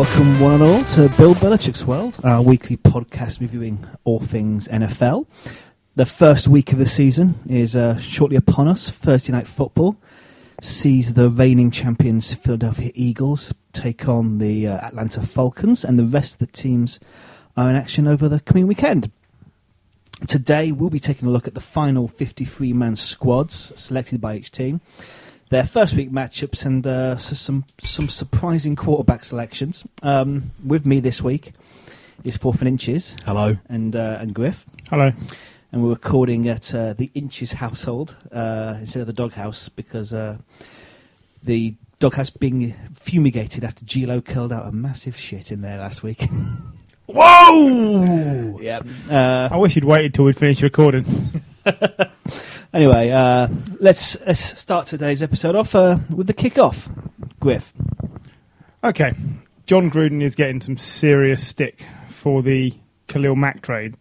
Welcome, one and all, to Bill Belichick's World, our weekly podcast reviewing all things NFL. The first week of the season is uh, shortly upon us. Thursday night football sees the reigning champions Philadelphia Eagles take on the uh, Atlanta Falcons, and the rest of the teams are in action over the coming weekend. Today, we'll be taking a look at the final 53 man squads selected by each team, their first week matchups, and uh, so some, some surprising quarterback selections. Um, with me this week is Fourth and Inches Hello. and, uh, and Griff. Hello. And we're recording at uh, the Inches household uh, instead of the doghouse because uh, the doghouse being fumigated after Gilo curled out a massive shit in there last week. Whoa! yeah. Uh, I wish you'd waited till we'd finished recording. Anyway, uh, let's let's start today's episode off uh, with the kick-off. Griff. Okay. Jon Gruden is getting some serious stick for the Khalil Mack trade.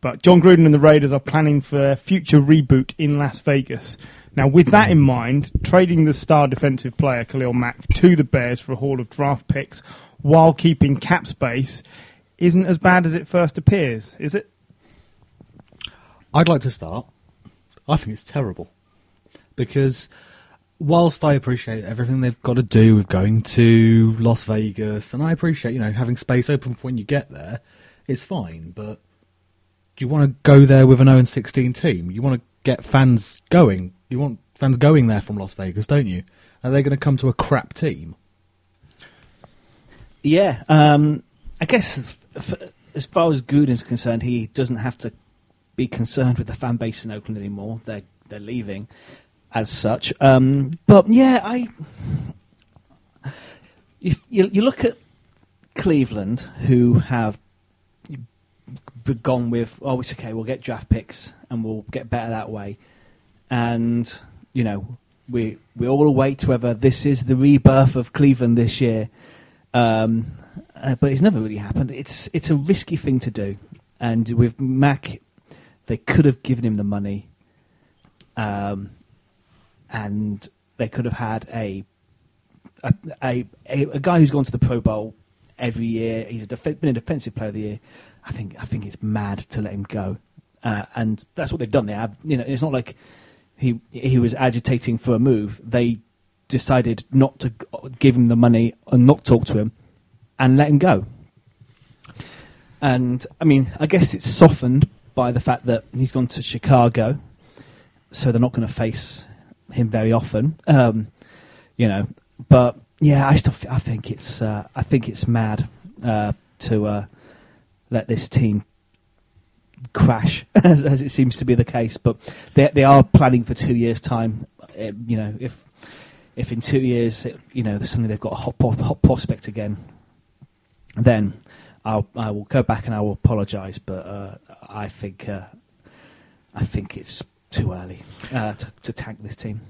But Jon Gruden and the Raiders are planning for a future reboot in Las Vegas. Now, with that in mind, trading the star defensive player Khalil Mack to the Bears for a haul of draft picks while keeping cap space isn't as bad as it first appears, is it? I'd like to start. I think it's terrible. Because whilst I appreciate everything they've got to do with going to Las Vegas, and I appreciate, you know, having space open for when you get there, it's fine, but do you want to go there with an 0 16 team? You want to get fans going. You want fans going there from Las Vegas, don't you? Are they going to come to a crap team? Yeah, um, I guess f- f- as far as Gruden's concerned, he doesn't have to be concerned with the fan base in Oakland anymore. They're they're leaving as such. Um, but yeah, I you, you you look at Cleveland, who have gone with oh it's okay, we'll get draft picks and we'll get better that way, and you know we we all await whether this is the rebirth of Cleveland this year. Um, uh, but it's never really happened. It's it's a risky thing to do, and with Mack, they could have given him the money, um, and they could have had a a, a a guy who's gone to the Pro Bowl every year. He's a def- been a defensive player of the year. I think I think it's mad to let him go, uh, and that's what they've done. They have you know it's not like he he was agitating for a move. They decided not to give him the money and not talk to him and let him go. And I mean, I guess it's softened by the fact that he's gone to Chicago, so they're not going to face him very often. Um, you know, but yeah, I still I think it's uh, I think it's mad uh, to uh, let this team crash as, as it seems to be the case. But they they are planning for two years' time. Uh, you know, if if in two years, it, you know, suddenly they've got a hot, hot prospect again, then I'll, I will go back and I will apologise. But uh, I think uh, I think it's too early uh, to, to tank this team.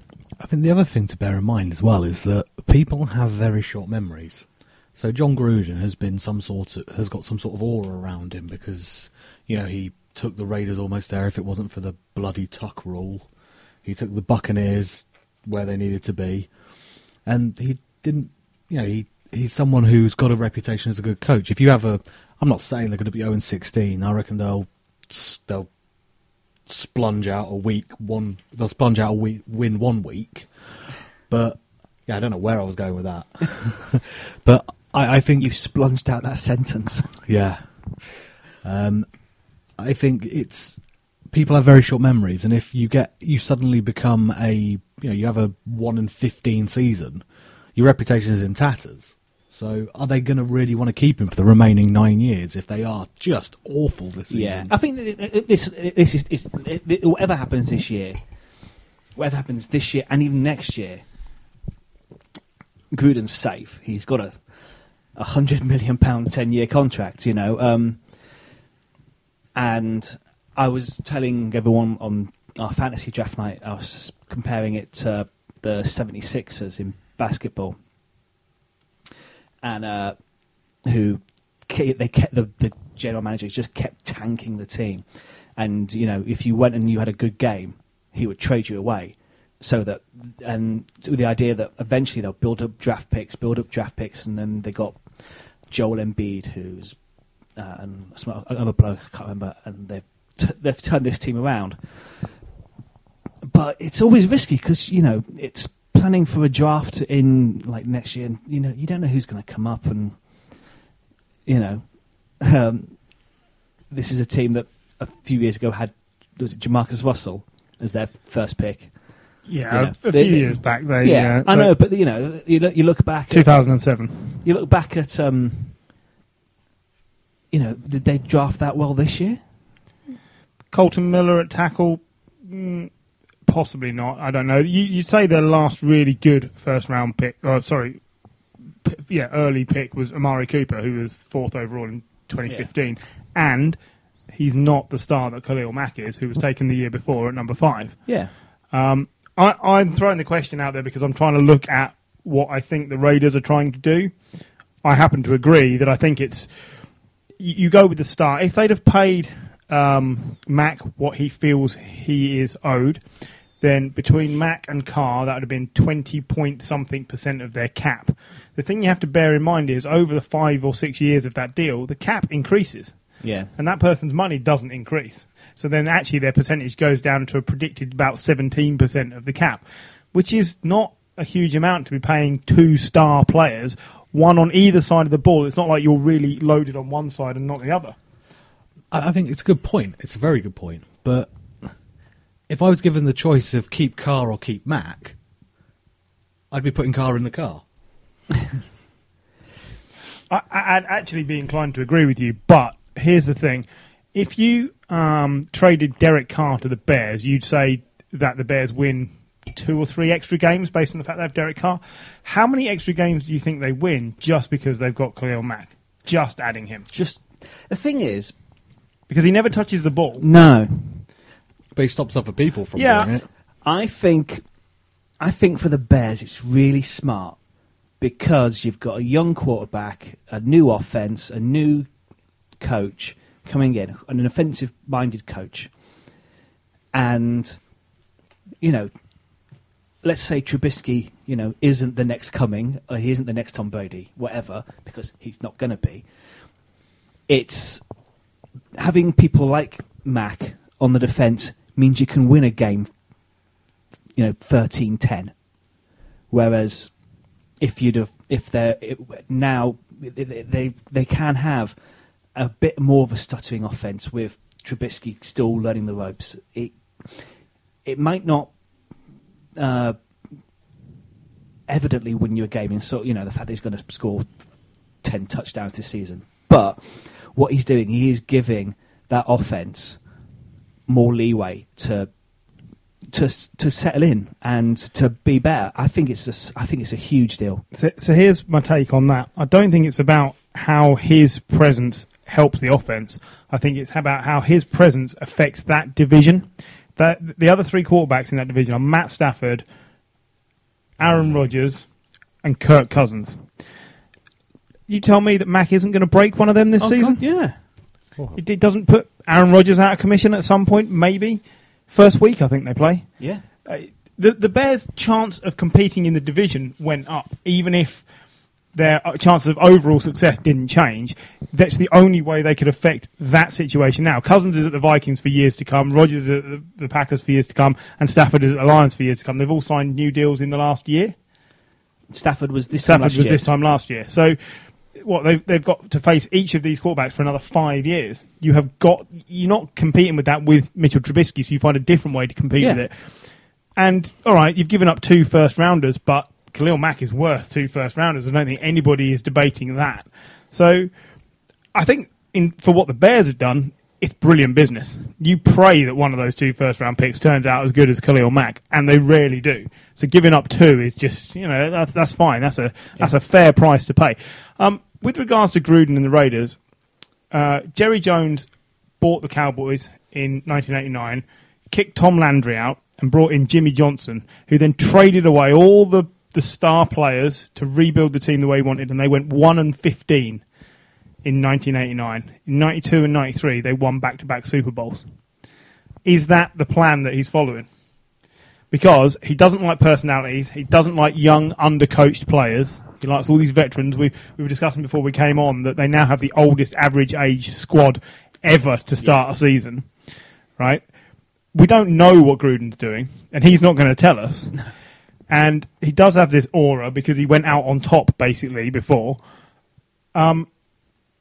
I think the other thing to bear in mind as well is that people have very short memories. So John Gruden has been some sort of, has got some sort of aura around him because you know he took the Raiders almost there. If it wasn't for the bloody tuck rule, he took the Buccaneers where they needed to be, and he didn't. You know he he's someone who's got a reputation as a good coach. If you have a, I'm not saying they're going to be 0 and 16. I reckon they'll they'll splunge out a week one. They'll splunge out a week, win one week, but yeah, I don't know where I was going with that. but I, I think you've splunged out that sentence. yeah. Um, I think it's people have very short memories, and if you get you suddenly become a you know you have a one in fifteen season, your reputation is in tatters. So are they going to really want to keep him for the remaining nine years if they are just awful this season? Yeah, I think it- it- uh, uh, this uh, this is is- it- it- whatever happens this year, whatever happens this year and even next year, Gruden's safe. He's got a a hundred million pound ten year contract, you know. Um, and I was telling everyone on our fantasy draft night, I was comparing it to the 76ers in basketball, and uh, who they kept the, the general manager just kept tanking the team, and you know if you went and you had a good game, he would trade you away, so that and with the idea that eventually they'll build up draft picks, build up draft picks, and then they got Joel Embiid, who's uh, and some other bloke I can't remember, and they've t- they've turned this team around. But it's always risky because you know it's planning for a draft in like next year, and you know you don't know who's going to come up, and you know um, this is a team that a few years ago had was it Jamarcus Russell as their first pick. Yeah, Yeah. a, a few They- they- years back. They, yeah, uh, I know, but you know you look, you look back. At, 2007. you look back at um, you know did they draft that well this year? Kolton Miller at tackle, mm, possibly not. I don't know. You you say their last really good first round pick. Oh, sorry, p- yeah, early pick was Amari Cooper, who was fourth overall in 2015, and he's not the star that Khalil Mack is, who was taken the year before at number five. Yeah, Um, I, I'm throwing the question out there because I'm trying to look at what I think the Raiders are trying to do. I happen to agree that I think it's you, you go with the star. If they'd have paid um, Mack what he feels he is owed, then between Mack and Carr, that would have been 20 point something percent of their cap. The thing you have to bear in mind is over the five or six years of that deal, the cap increases yeah, and that person's money doesn't increase. So then actually their percentage goes down to a predicted about 17% of the cap, which is not a huge amount to be paying two star players, one on either side of the ball. It's not like you're really loaded on one side and not the other. I, I think it's a good point. It's a very good point. But if I was given the choice of keep Carr or keep Mack, I'd be putting Carr in the car. I, I'd actually be inclined to agree with you, but here's the thing: if you um, traded Derek Carr to the Bears, you'd say that the Bears win two or three extra games based on the fact they have Derek Carr. How many extra games do you think they win just because they've got Khalil Mack? Just adding him just the thing is, because he never touches the ball. no, But he stops other people from Yeah. doing it. I think, I think for the Bears, it's really smart because you've got a young quarterback, a new offense, a new coach coming in, and an offensive-minded coach, and you know, let's say Trubisky, you know, isn't the next coming, or he isn't the next Tom Brady, whatever, because he's not going to be. It's having people like Mack on the defense means you can win a game you know 13-10 whereas if you'd have if they're it, now they, they can have a bit more of a stuttering offense with Trubisky still learning the ropes. It it might not uh, evidently win you a game in so you know the fact that he's going to score 10 touchdowns this season. But what he's doing he is giving that offense more leeway to to to settle in and to be better. I think it's a, I think it's a huge deal. So, so here's my take on that. I don't think it's about how his presence helps the offense. I think it's about how his presence affects that division. That the other three quarterbacks in that division are Matt Stafford, Aaron Rodgers, and Kirk Cousins. You tell me that Mack isn't going to break one of them this Oh, season? God, yeah. It, it doesn't put Aaron Rodgers out of commission at some point, maybe. First week, I think they play. Yeah. Uh, the the Bears' chance of competing in the division went up, even if their uh, chances of overall success didn't change. That's the only way they could affect that situation now. Cousins is at the Vikings for years to come, Rodgers is at the, the Packers for years to come, and Stafford is at the Lions for years to come. They've all signed new deals in the last year. Stafford was this time Stafford last was year. this time last year. So, what they've they've got to face each of these quarterbacks for another five years. You have got you're not competing with that with Mitchell Trubisky, so you find a different way to compete Yeah. with it. And all right, you've given up two first rounders, but Khalil Mack is worth two first rounders. I don't think anybody is debating that. So, I think in for what the Bears have done, it's brilliant business. You pray that one of those two first round picks turns out as good as Khalil Mack, and they rarely do. So giving up two is just you know that's that's fine. That's a that's a fair price to pay. Um, with regards to Gruden and the Raiders, uh, Jerry Jones bought the Cowboys in 1989, kicked Tom Landry out, and brought in Jimmy Johnson, who then traded away all the the star players to rebuild the team the way he wanted, and they went one and 15 in 1989. In 92 and 93, they won back to back Super Bowls. Is that the plan that he's following? Because he doesn't like personalities. He doesn't like young, undercoached players. He likes all these veterans. We, we were discussing before we came on that they now have the oldest average age squad ever to start a season, right? We don't know what Gruden's doing, and he's not going to tell us. And he does have this aura because he went out on top basically before. Um,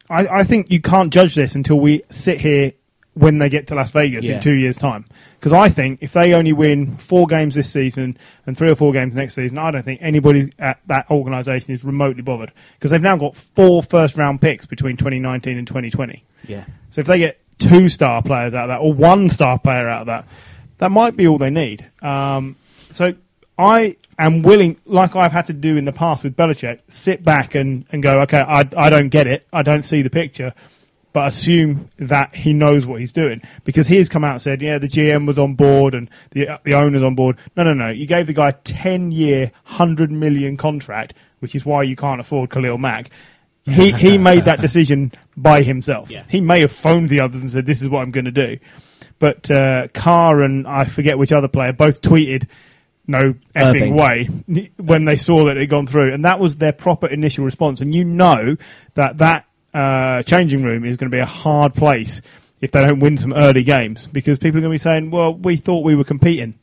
I, I think you can't judge this until we sit here when they get to Las Vegas Yeah. in two years' time. Because I think if they only win four games this season and three or four games next season, I don't think anybody at that organisation is remotely bothered. Because they've now got four first round picks between 2019 and 2020. Yeah. So if they get two star players out of that, or one star player out of that, that might be all they need. Um, so I am willing, like I've had to do in the past with Belichick, sit back and, and go, okay, I, I don't get it, I don't see the picture, but assume that he knows what he's doing because he has come out and said, yeah, the GM was on board and the the owner's on board. No, no, no. You gave the guy a ten year, hundred million contract, which is why you can't afford Khalil Mack. He he made that decision by himself. Yeah. He may have phoned the others and said, "This is what I'm going to do," but uh, Carr and I forget which other player both tweeted, "No effing way!" when they saw that it had gone through, and that was their proper initial response. And you know that that uh, changing room is going to be a hard place if they don't win some early games because people are going to be saying, "Well, we thought we were competing."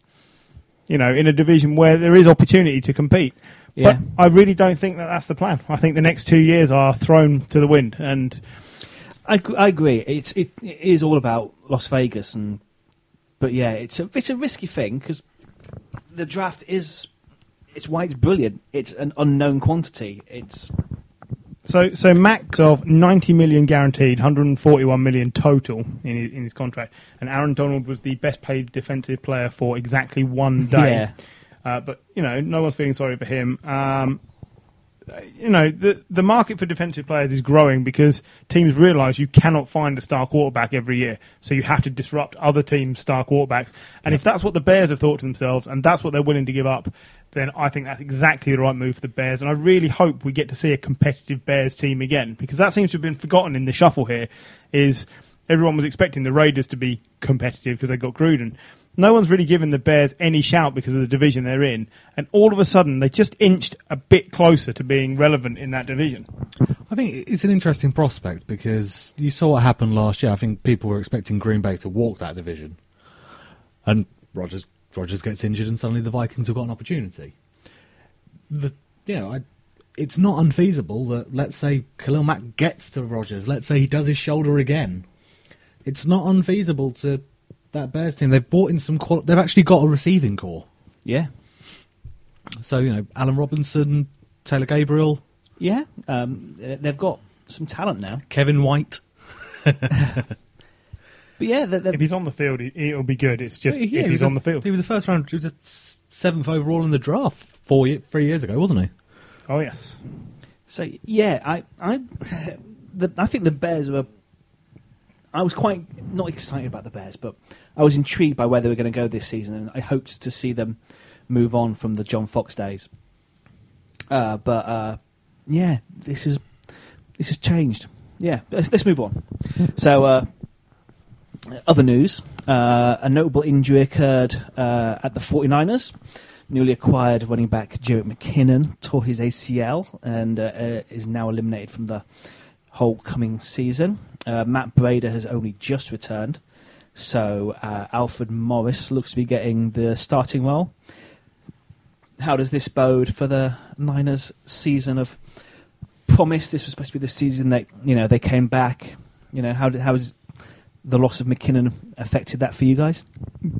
You know, in a division where there is opportunity to compete. Yeah. But I really don't think that that's the plan. I think the next two years are thrown to the wind, and I, I agree. It's it, it is all about Las Vegas, and but yeah, it's a it's a risky thing because the draft is it's why it's brilliant. It's an unknown quantity. It's so so max of ninety million guaranteed, hundred and forty-one million total in his, in his contract, and Aaron Donald was the best paid defensive player for exactly one day. Yeah. Uh, but you know, no one's feeling sorry for him. Um, you know, the the market for defensive players is growing because teams realise you cannot find a star quarterback every year, so you have to disrupt other teams' star quarterbacks. And if that's what the Bears have thought to themselves, and that's what they're willing to give up, then I think that's exactly the right move for the Bears. And I really hope we get to see a competitive Bears team again because that seems to have been forgotten in the shuffle here. Is everyone was expecting the Raiders to be competitive because they got Gruden. No one's really given the Bears any shout because of the division they're in, and all of a sudden they just inched a bit closer to being relevant in that division. I think it's an interesting prospect because you saw what happened last year. I think people were expecting Green Bay to walk that division, and Rodgers Rodgers gets injured, and suddenly the Vikings have got an opportunity. The you know, I, it's not unfeasible that let's say Khalil Mack gets to Rodgers. Let's say he does his shoulder again. It's not unfeasible to that Bears team. They've brought in some. Quali- they've actually got a receiving corps. yeah, So you know, Allen Robinson, Taylor Gabriel, yeah. Um, they've got some talent now, Kevin White. but yeah, they're, they're, If he's on the field, it'll be good. It's just Yeah, if he's on a- the field. He was the first round. He was a seventh overall in the draft four, three years ago, wasn't he? Oh yes, So yeah, I I the, I think the Bears were. I was quite not excited about the Bears, but I was intrigued by where they were going to go this season, and I hoped to see them move on from the John Fox days. Uh, but uh, yeah, this is this has changed. Yeah, let's, let's move on. so, uh, other news: uh, a notable injury occurred uh, at the 49ers. Newly acquired running back Jerick McKinnon tore his ACL and uh, is now eliminated from the whole coming season. Matt Breida has only just returned, so uh, Alfred Morris looks to be getting the starting role. How does this bode for the Niners' season of promise? This was supposed to be the season that you know they came back. You know how how has the loss of McKinnon affected that for you guys?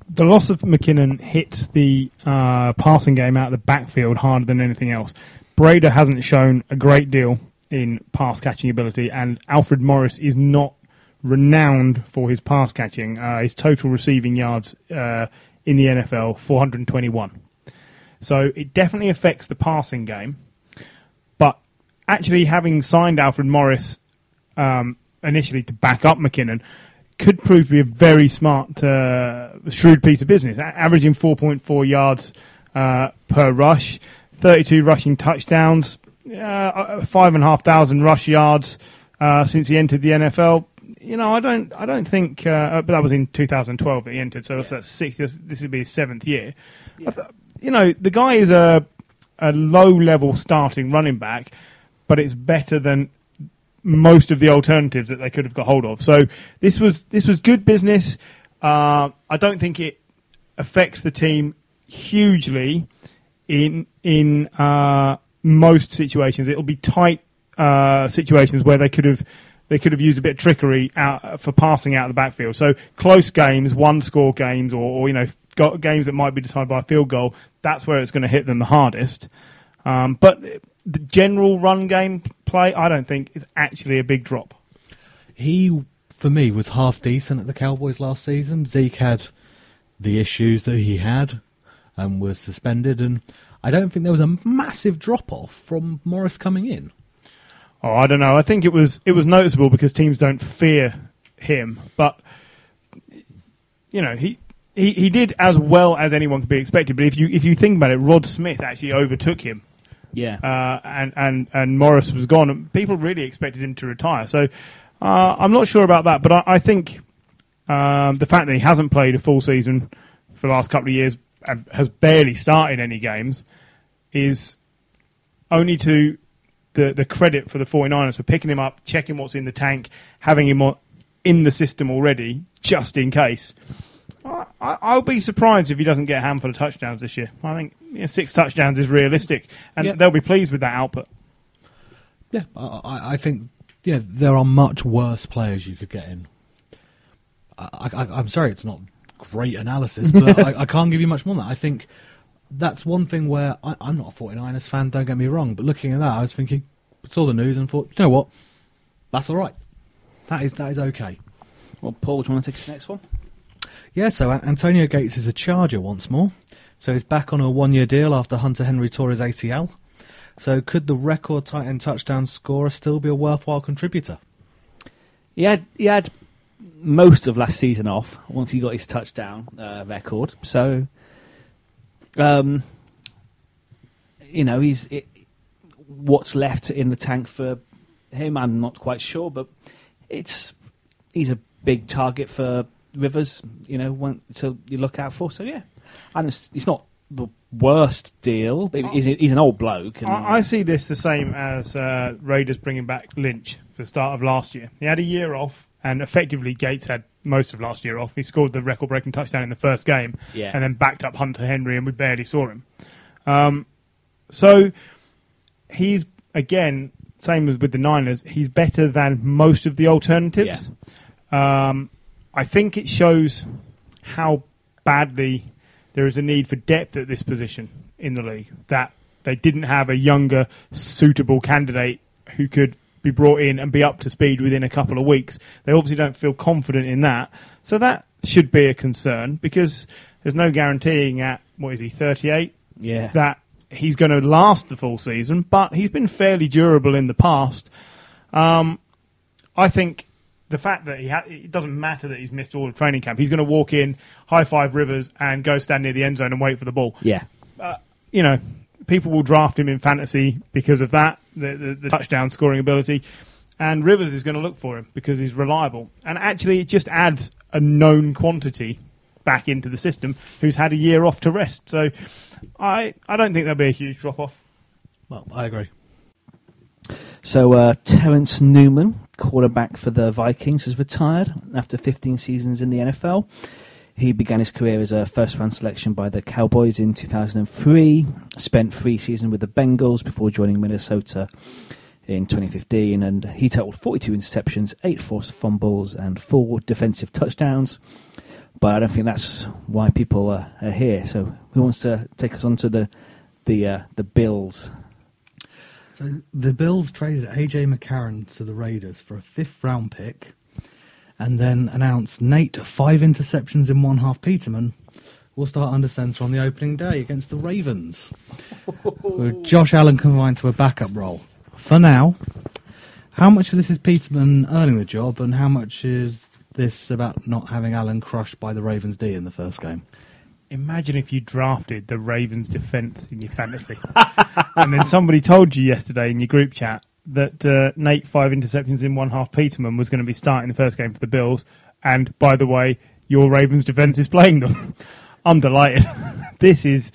the loss of McKinnon hits the uh, passing game out of the backfield harder than anything else. Breida hasn't shown a great deal in pass catching ability, and Alfred Morris is not renowned for his pass catching. Uh, his total receiving yards uh, in the NFL 421. So it definitely affects the passing game. But actually, having signed Alfred Morris um, initially to back up McKinnon could prove to be a very smart, uh, shrewd piece of business. A- averaging 4.4 yards uh, per rush, 32 rushing touchdowns, uh, five and a half thousand rush yards uh, since he entered the NFL. you know, I don't, I don't think. Uh, but that was in 2012 that he entered, so that's six. This would be his seventh year. I th- you know, the guy is a a low level starting running back, but it's better than most of the alternatives that they could have got hold of. So this was this was good business. Uh, I don't think it affects the team hugely in in uh, most situations. It'll be tight uh, situations where they could have they could have used a bit of trickery out for passing out of the backfield. So close games, one score games, or, or you know games that might be decided by a field goal. That's where it's going to hit them the hardest. Um, but the general run game play, I don't think is actually a big drop. He, for me, was half decent at the Cowboys last season. Zeke had the issues that he had and was suspended, and I don't think there was a massive drop off from Morris coming in. Oh, I don't know. I think it was it was noticeable because teams don't fear him, but you know he. He, he did as well as anyone could be expected, but if you if you think about it, Rod Smith actually overtook him Yeah. uh, and and and Morris was gone. People really expected him to retire. So uh, I'm not sure about that, but I, I think um, the fact that he hasn't played a full season for the last couple of years and has barely started any games is only to the the credit for the 49ers for picking him up, checking what's in the tank, having him on, in the system already, just in case. I, I- I'll be surprised if he doesn't get a handful of touchdowns this year. I think you know, six touchdowns is realistic, and Yeah. they'll be pleased with that output. Yeah, I, I I think yeah there are much worse players you could get in. I, I, I'm sorry, it's not great analysis, but I, I can't give you much more than that. I think that's one thing where I, I'm not a 49ers fan. Don't get me wrong, but looking at that, I was thinking, saw the news and thought, you know what, that's all right. That is that is okay. well, Paul, do you want to take the next one? Yeah, so Antonio Gates is a Charger once more. So he's back on a one-year deal after Hunter Henry tore his ACL. So could the record tight end touchdown scorer still be a worthwhile contributor? He had he had most of last season off once he got his touchdown uh, record. So, um, you know, he's it, what's left in the tank for him. I'm not quite sure, but it's he's a big target for Rivers. You know, one to you look out for. So yeah, and it's, it's not the worst deal. He's, he's an old bloke. And, I, I see this the same as uh, Raiders bringing back Lynch for the start of last year. He had a year off, and effectively Gates had most of last year off. He scored the record-breaking touchdown in the first game, Yeah. and then backed up Hunter Henry, and we barely saw him. Um, so he's again same as with the Niners. He's better than most of the alternatives. Um, I think it shows how badly there is a need for depth at this position in the league. That they didn't have a younger, suitable candidate who could be brought in and be up to speed within a couple of weeks. They obviously don't feel confident in that. So that should be a concern because there's no guaranteeing at, what is he, 38? yeah, that he's going to last the full season, but he's been fairly durable in the past. Um, I think the fact that he ha- it doesn't matter that he's missed all of training camp. He's going to walk in, high five Rivers, and go stand near the end zone and wait for the ball. yeah. You know, people will draft him in fantasy because of that, the, the, the touchdown scoring ability. And Rivers is going to look for him because he's reliable. And actually, it just adds a known quantity back into the system who's had a year off to rest. So I, I don't think there'll be a huge drop off. Well, I agree. So uh, Terence Newman, quarterback for the Vikings, has retired after 15 seasons in the NFL. He began his career as a first-round selection by the Cowboys in 2003. Spent three seasons with the Bengals before joining Minnesota in 2015, and he totaled 42 interceptions, eight forced fumbles, and four defensive touchdowns. But I don't think that's why people are, are here. So who wants to take us on to the the uh, the Bills? So the Bills traded AJ McCarron to the Raiders for a fifth round pick and then announced Nate five interceptions in one half Peterman will start under centre on the opening day against the Ravens. with Josh Allen confined to a backup role. For now, how much of this is Peterman earning the job and how much is this about not having Allen crushed by the Ravens D in the first game? Imagine if you drafted the Ravens defense in your fantasy, and then somebody told you yesterday in your group chat, that uh, Nate five interceptions in one half Peterman was going to be starting the first game for the Bills, and by the way, your Ravens defense is playing them. I'm delighted. this is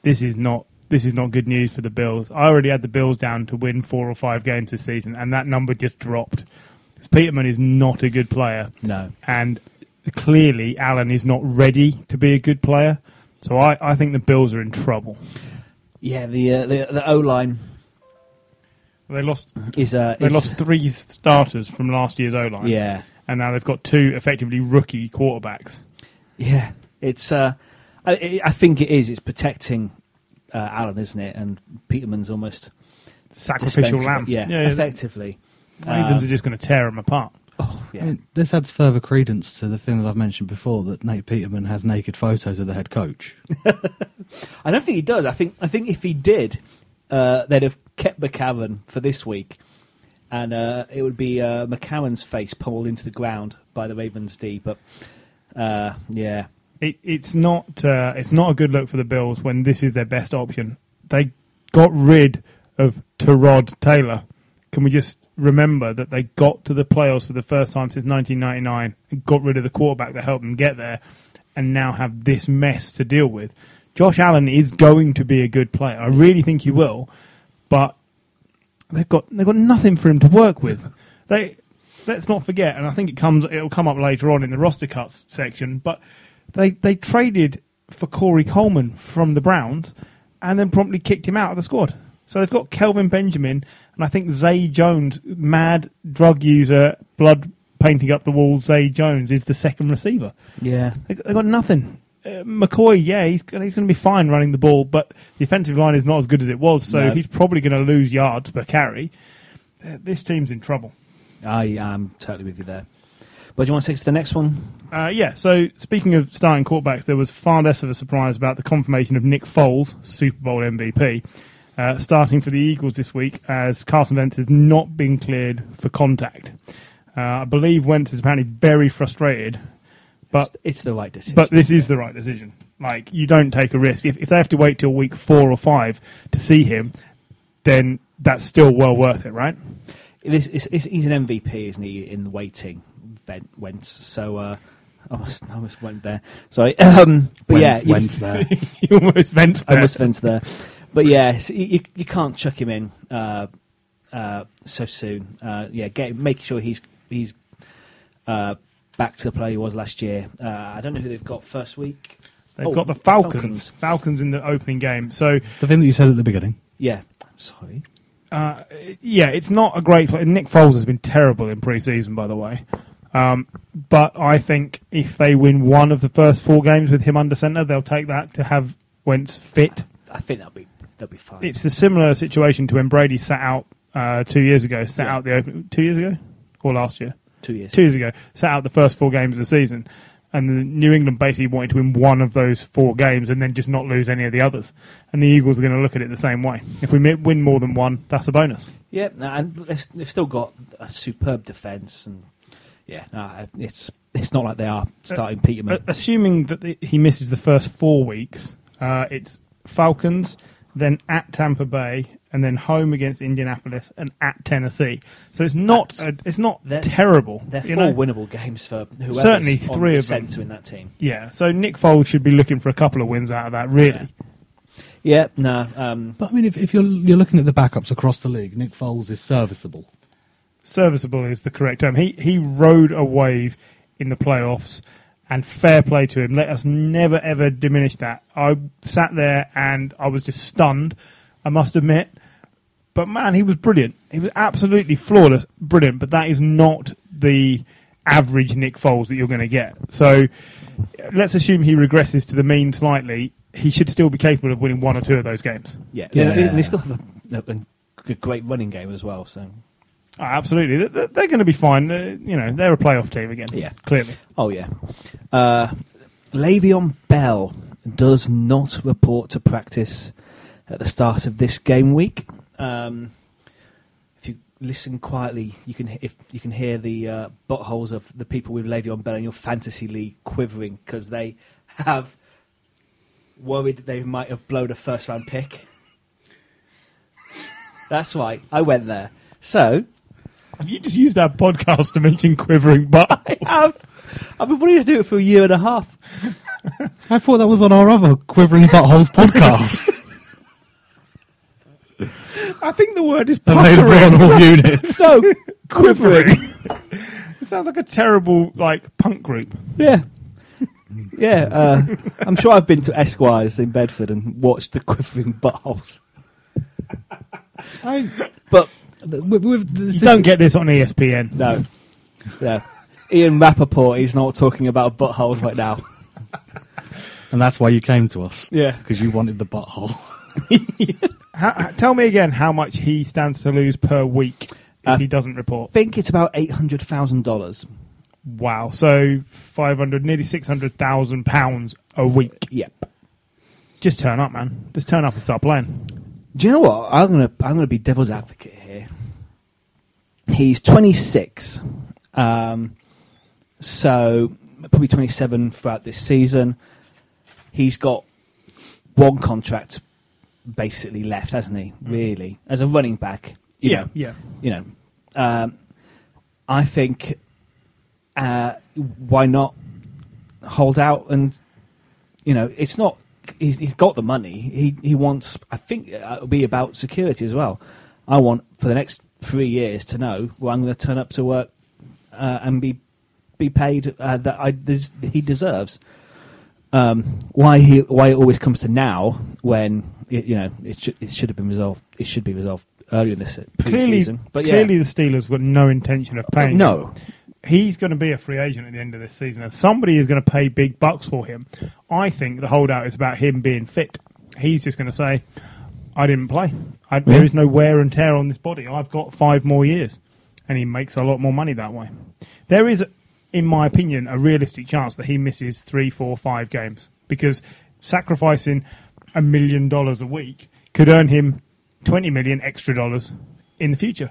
this is not this is not good news for the Bills. I already had the Bills down to win four or five games this season, and that number just dropped. 'Cause Peterman is not a good player, No. and clearly Allen is not ready to be a good player. So I, I think the Bills are in trouble. Yeah, the uh, the, the O line They lost is uh, they is- lost three starters from last year's O line. Yeah, and now they've got two effectively rookie quarterbacks. yeah. It's uh, I, I think it is. It's protecting uh, Allen, isn't it? And Peterman's almost Sacrificial lamb. Yeah, yeah, effectively. Ravens Um, are just going to tear them apart. Oh, yeah. I mean, this adds further credence to the thing that I've mentioned before that Nate Peterman has naked photos of the head coach. I don't think he does. I think I think if he did, uh, they'd have kept McCarron for this week, and uh, it would be uh, McCarron's face pummeled into the ground by the Ravens D. But uh, yeah, It, it's not uh, it's not a good look for the Bills when this is their best option. They got rid of Tyrod Taylor. Can we just remember that they got to the playoffs for the first time since 1999 and got rid of the quarterback that helped them get there, and now have this mess to deal with? Josh Allen is going to be a good player. I really think he will, but they've got they've got nothing for him to work with. They let's not forget, and I think it comes it'll come up later on in the roster cuts section, but they they traded for Corey Coleman from the Browns and then promptly kicked him out of the squad. So they've got Kelvin Benjamin and I think Zay Jones, mad drug user, blood painting up the walls. Zay Jones is the second receiver. yeah, They they got nothing. Uh, McCoy, yeah, he's he's going to be fine running the ball, but the offensive line is not as good as it was, so No. he's probably going to lose yards per carry. Uh, This team's in trouble. I am totally with you there. But do you want to take us to the next one? Uh, yeah, so speaking of starting quarterbacks, there was far less of a surprise about the confirmation of Nick Foles, Super Bowl MVP, uh, starting for the Eagles this week as Carson Wentz has not been cleared for contact. Uh, I believe Wentz is apparently very frustrated, but It's- it's the right decision. but this is the right decision. Like you don't take a risk if if they have to wait till week four or five to see him, then that's still well worth it, right? It is, it's, it's, he's an MVP, isn't he, in the waiting, Ven- Wentz. So uh, I, almost, I almost went there. Sorry. Um, but When- yeah, you- when's there? he almost vents I there. almost went there. But yeah, you, you, you can't chuck him in uh, uh, so soon. Uh, yeah, get, make sure he's he's uh, back to the player he was last year. Uh, I don't know who they've got first week. They've Oh, got the Falcons. Falcons. Falcons in the opening game. So The thing that you said at the beginning. Yeah, sorry. uh, yeah, it's not a great play. Nick Foles has been terrible in pre-season, by the way. Um, but I think if they win one of the first four games with him under centre, they'll take that to have Wentz fit. I think that'll be that'll be fine. It's a similar situation to when Brady sat out uh, two years ago. Sat Yeah. out the open two years ago or last year, two years. two years ago. Sat out the first four games of the season, and New England basically wanted to win one of those four games and then just not lose any of the others. And the Eagles are going to look at it the same way. If we win more than one, that's a bonus. Yeah, and they've, still got a superb defence, and yeah, no, it's it's not like they are starting Peterman. Uh, assuming that the, he misses the first four weeks, uh, it's Falcons, then at Tampa Bay, and then home against Indianapolis, and at Tennessee. So it's not a, it's not they're- terrible. They're you four know? winnable games for whoever's Certainly on three the of them. centre in that team. Yeah. So Nick Foles should be looking for a couple of wins out of that. Really. Yeah, no, um, But I mean, if, if you're you're looking at the backups across the league, Nick Foles is serviceable. Serviceable is the correct term. He he rode a wave in the playoffs. And fair play to him. Let us never ever diminish that. I sat there and I was just stunned. I must admit, But man, he was brilliant. He was absolutely flawless, brilliant. But that is not the average Nick Foles that you're going to get. So let's assume he regresses to the mean slightly. He should still be capable of winning one or two of those games. yeah, Yeah. And they still have a, a, a great running game as well. So, Oh, absolutely, They- they- they're going to be fine. Uh, you know, they're a playoff team again. Yeah. clearly. oh yeah, uh, Le'Veon Bell does not report to practice at the start of this game week. Um, if you listen quietly, you can if you can hear the uh, buttholes of the people with Le'Veon Bell in your fantasy league quivering because they have worried that they might have blown a first round pick. That's right. I went there. So Have you just used our podcast to mention quivering butt? I've, I've been wanting to do it for a year and a half. I thought that was on our other Quivering Buttholes podcast. I think the word is Available on all units. So quivering. It sounds like a terrible like punk group. Yeah. Yeah, uh, I'm sure I've been to Esquires in Bedford and watched the quivering buttholes. I, But with, with this, You don't get this on ESPN. no, no. Ian Rapoport, he's not talking about buttholes right now. and that's why you came to us. Yeah. because you wanted the butthole. How, how- tell me again how much he stands to lose per week if Uh, he doesn't report. I think it's about $800,000. Wow, so five hundred, nearly six hundred thousand pounds a week. Yep. Just turn up, man. Just turn up and start playing. Do you know what? I'm gonna I'm gonna be devil's advocate here. He's 26, um, so probably 27 throughout this season. He's got one contract basically left, hasn't he? Really, as a running back. you yeah, know. yeah. you know, um, I think uh, why not hold out and you know it's not he's, he's got the money he he wants I think it'll be about security as well. I want for the next three years to know well I'm going to turn up to work uh, and be be paid uh, that I des- he deserves. Um, why he why it always comes to now when it, you know it should it should have been resolved it should be resolved earlier in this Clearly, pre-season. But yeah, clearly the Steelers got no intention of paying. him. no, he's going to be a free agent at the end of this season, and somebody is going to pay big bucks for him. I think the holdout is about him being fit. He's just going to say, "I didn't play. I, There is no wear and tear on this body. I've got five more years," and he makes a lot more money that way. There is, in my opinion, a realistic chance that he misses three, four, five games because sacrificing a million dollars a week could earn him twenty million extra dollars in the future.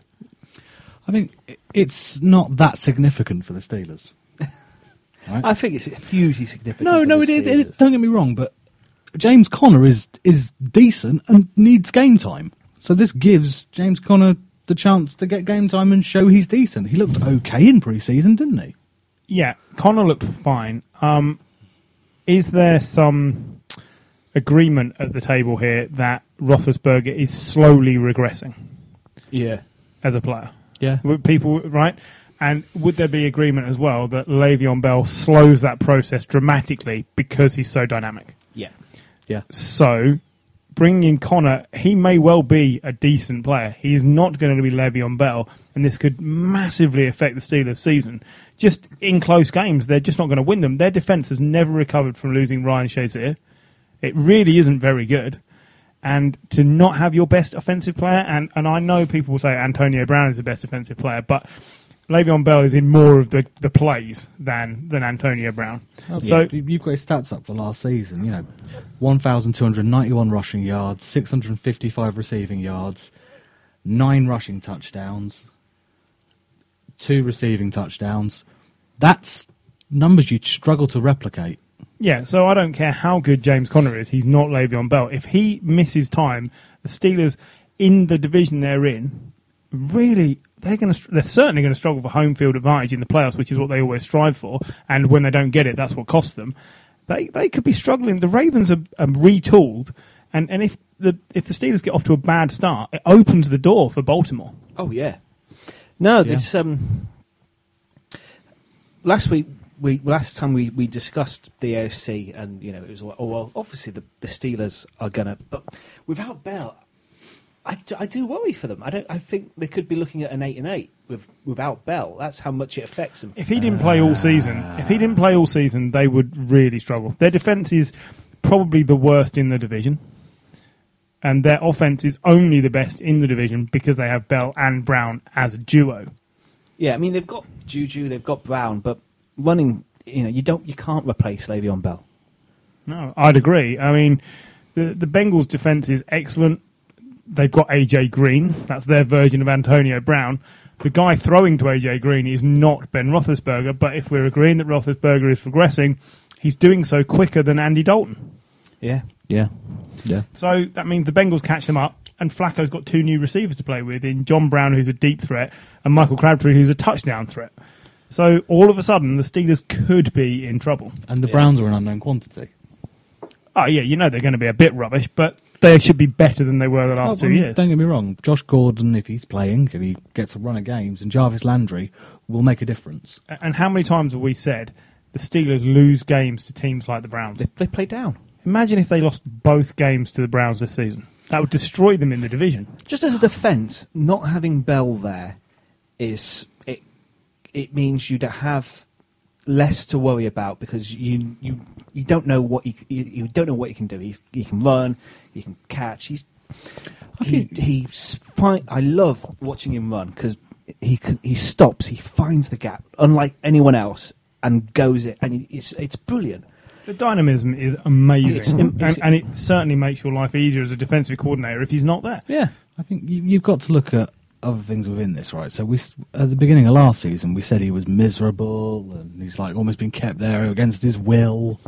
I think i- it's not that significant for the Steelers. I think it's hugely significant. No, for no, the it, it, it, don't get me wrong, but James Conner is is decent and needs game time. So this gives James Conner the chance to get game time and show he's decent. He looked okay in pre-season, didn't he? Yeah, Conner looked fine. Um, is there some agreement at the table here that Roethlisberger is slowly regressing Yeah, as a player? Yeah. Would people right? And would there be agreement as well that Le'Veon Bell slows that process dramatically because he's so dynamic? yeah, Yeah. So, bringing in Conner, he may well be a decent player. He is not going to be Le'Veon Bell, and this could massively affect the Steelers' season. Just in close games, they're just not going to win them. Their defense has never recovered from losing Ryan Shazier. It really isn't very good. And to not have your best offensive player, and, and I know people will say Antonio Brown is the best offensive player, but Le'Veon Bell is in more of the, the plays than, than Antonio Brown. So you've got his stats up for last season. You know, one thousand two hundred ninety-one rushing yards, six hundred fifty-five receiving yards, nine rushing touchdowns, two receiving touchdowns. That's numbers you'd struggle to replicate. Yeah, so I don't care how good James Conner is, he's not Le'Veon Bell. If he misses time, the Steelers in the division they're in, really, they're going to they're certainly going to struggle for home field advantage in the playoffs, which is what they always strive for. And when they don't get it, that's what costs them. They they could be struggling. The Ravens are, are retooled, and, and if the if the Steelers get off to a bad start, it opens the door for Baltimore. Oh yeah. No, Yeah. this um. Last week, we last time we, we discussed the AFC, and you know it was like, oh well, obviously the the Steelers are gonna, but without Bell, I, I do worry for them. I don't. I think they could be looking at an eight and eight with without Bell. That's how much it affects them. If he didn't play all season, if he didn't play all season, they would really struggle. Their defense is probably the worst in the division, and their offense is only the best in the division because they have Bell and Brown as a duo. Yeah, I mean they've got Juju, they've got Brown, but running, you know, you don't, you can't replace Le'Veon Bell. No, I'd agree. I mean, the the Bengals' defense is excellent. They've got AJ Green. That's their version of Antonio Brown. The guy throwing to AJ Green is not Ben Roethlisberger, but if we're agreeing that Roethlisberger is regressing, he's doing so quicker than Andy Dalton. Yeah, Yeah, yeah. So that means the Bengals catch them up. and Flacco's got two new receivers to play with in John Brown, who's a deep threat, and Michael Crabtree, who's a touchdown threat. So all of a sudden, the Steelers could be in trouble. And the Yeah. Browns are an unknown quantity. Oh yeah, you know they're going to be a bit rubbish, but they should be better than they were the last Oh, two well, years. Don't get me wrong. Josh Gordon, if he's playing, if he gets a run of games, and Jarvis Landry will make a difference. And how many times have we said the Steelers lose games to teams like the Browns? They, they play down. Imagine if they lost both games to the Browns this season. That would destroy them in the division. Just as a defence, not having Bell there is it. It means you'd have less to worry about because you you, you don't know what he, you, you don't know what he can do. He, he can run, he can catch. He's he, he's fine. I love watching him run because he he stops, he finds the gap, unlike anyone else, and goes it, and he, it's it's brilliant. The dynamism is amazing, It's- it's- and, and it certainly makes your life easier as a defensive coordinator if he's not there. Yeah, I think you, you've got to look at other things within this, right? So we at the beginning of last season, we said he was miserable and he's like almost been kept there against his will,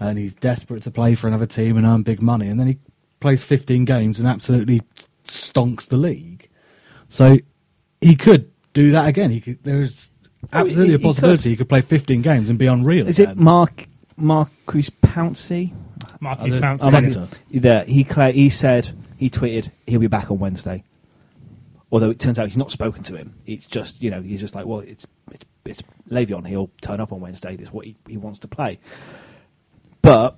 and he's desperate to play for another team and earn big money, and then he plays 15 games and absolutely stonks the league. So he could do that again. He could. There's Oh, he- absolutely he a possibility could. he could play 15 games and be unreal. is it again. Mark Marcus Pouncey? Maurkice there's- Pouncey. oh, Second- Centre. There, he cla- he said he tweeted he'll be back on Wednesday. Although it turns out he's not spoken to him. It's just you know he's just like well it's it's, it's Le'Veon. He'll turn up on Wednesday. This is what he, he wants to play. But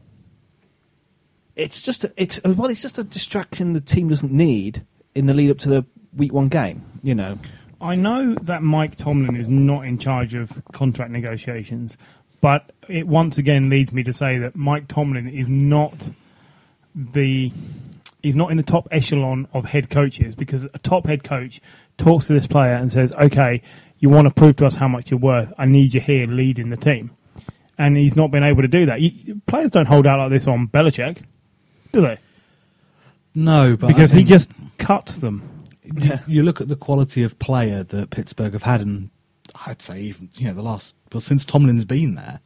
it's just a, it's uh, well it's just a distraction the team doesn't need in the lead up to the week one game. You know I know that Mike Tomlin is not in charge of contract negotiations, but it once again leads me to say that Mike Tomlin is not the he's not in the top echelon of head coaches because a top head coach talks to this player and says, "Okay, you want to prove to us how much you're worth. I need you here leading the team." And he's not been able to do that. Players don't hold out like this on Belichick, do they? No, but I Because he just cuts them. you, you look at the quality of player that Pittsburgh have had, and I'd say even you know the last well since Tomlin's been there,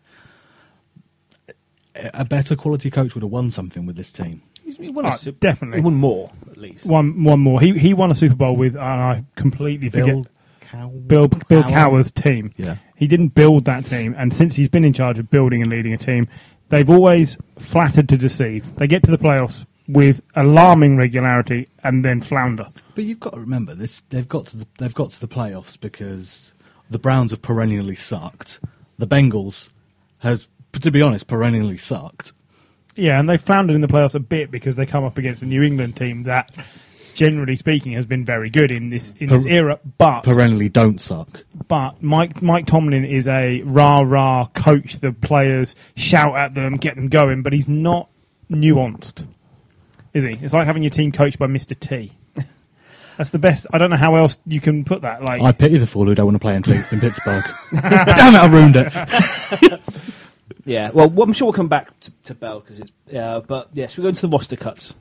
a a better quality coach would have won something with this team. he won, Oh, a definitely. he won more at least. One one more. He he won a Super Bowl with, and I completely forget Cow- Bill Bill Cowher's team. Yeah. He didn't build that team, and since he's been in charge of building and leading a team, they've always flattered to deceive. They get to the playoffs with alarming regularity and then flounder. But you've got to remember this: they've got to the, they've got to the playoffs because the Browns have perennially sucked. The Bengals has, to be honest, perennially sucked. Yeah, and they floundered in the playoffs a bit because they come up against a New England team that, generally speaking, has been very good in this in this era. But Perennially don't suck. but Mike Mike Tomlin is a rah rah coach. The players shout at them, get them going, but he's not nuanced, is he? It's like having your team coached by Mister T. That's the best. I don't know how else you can put that. Like, I pity the fool who don't want to play in, in Pittsburgh. Damn it, I ruined it. Yeah, well, I'm sure we'll come back to, to Bell because it's. Uh, but yes, we're going to the roster cuts.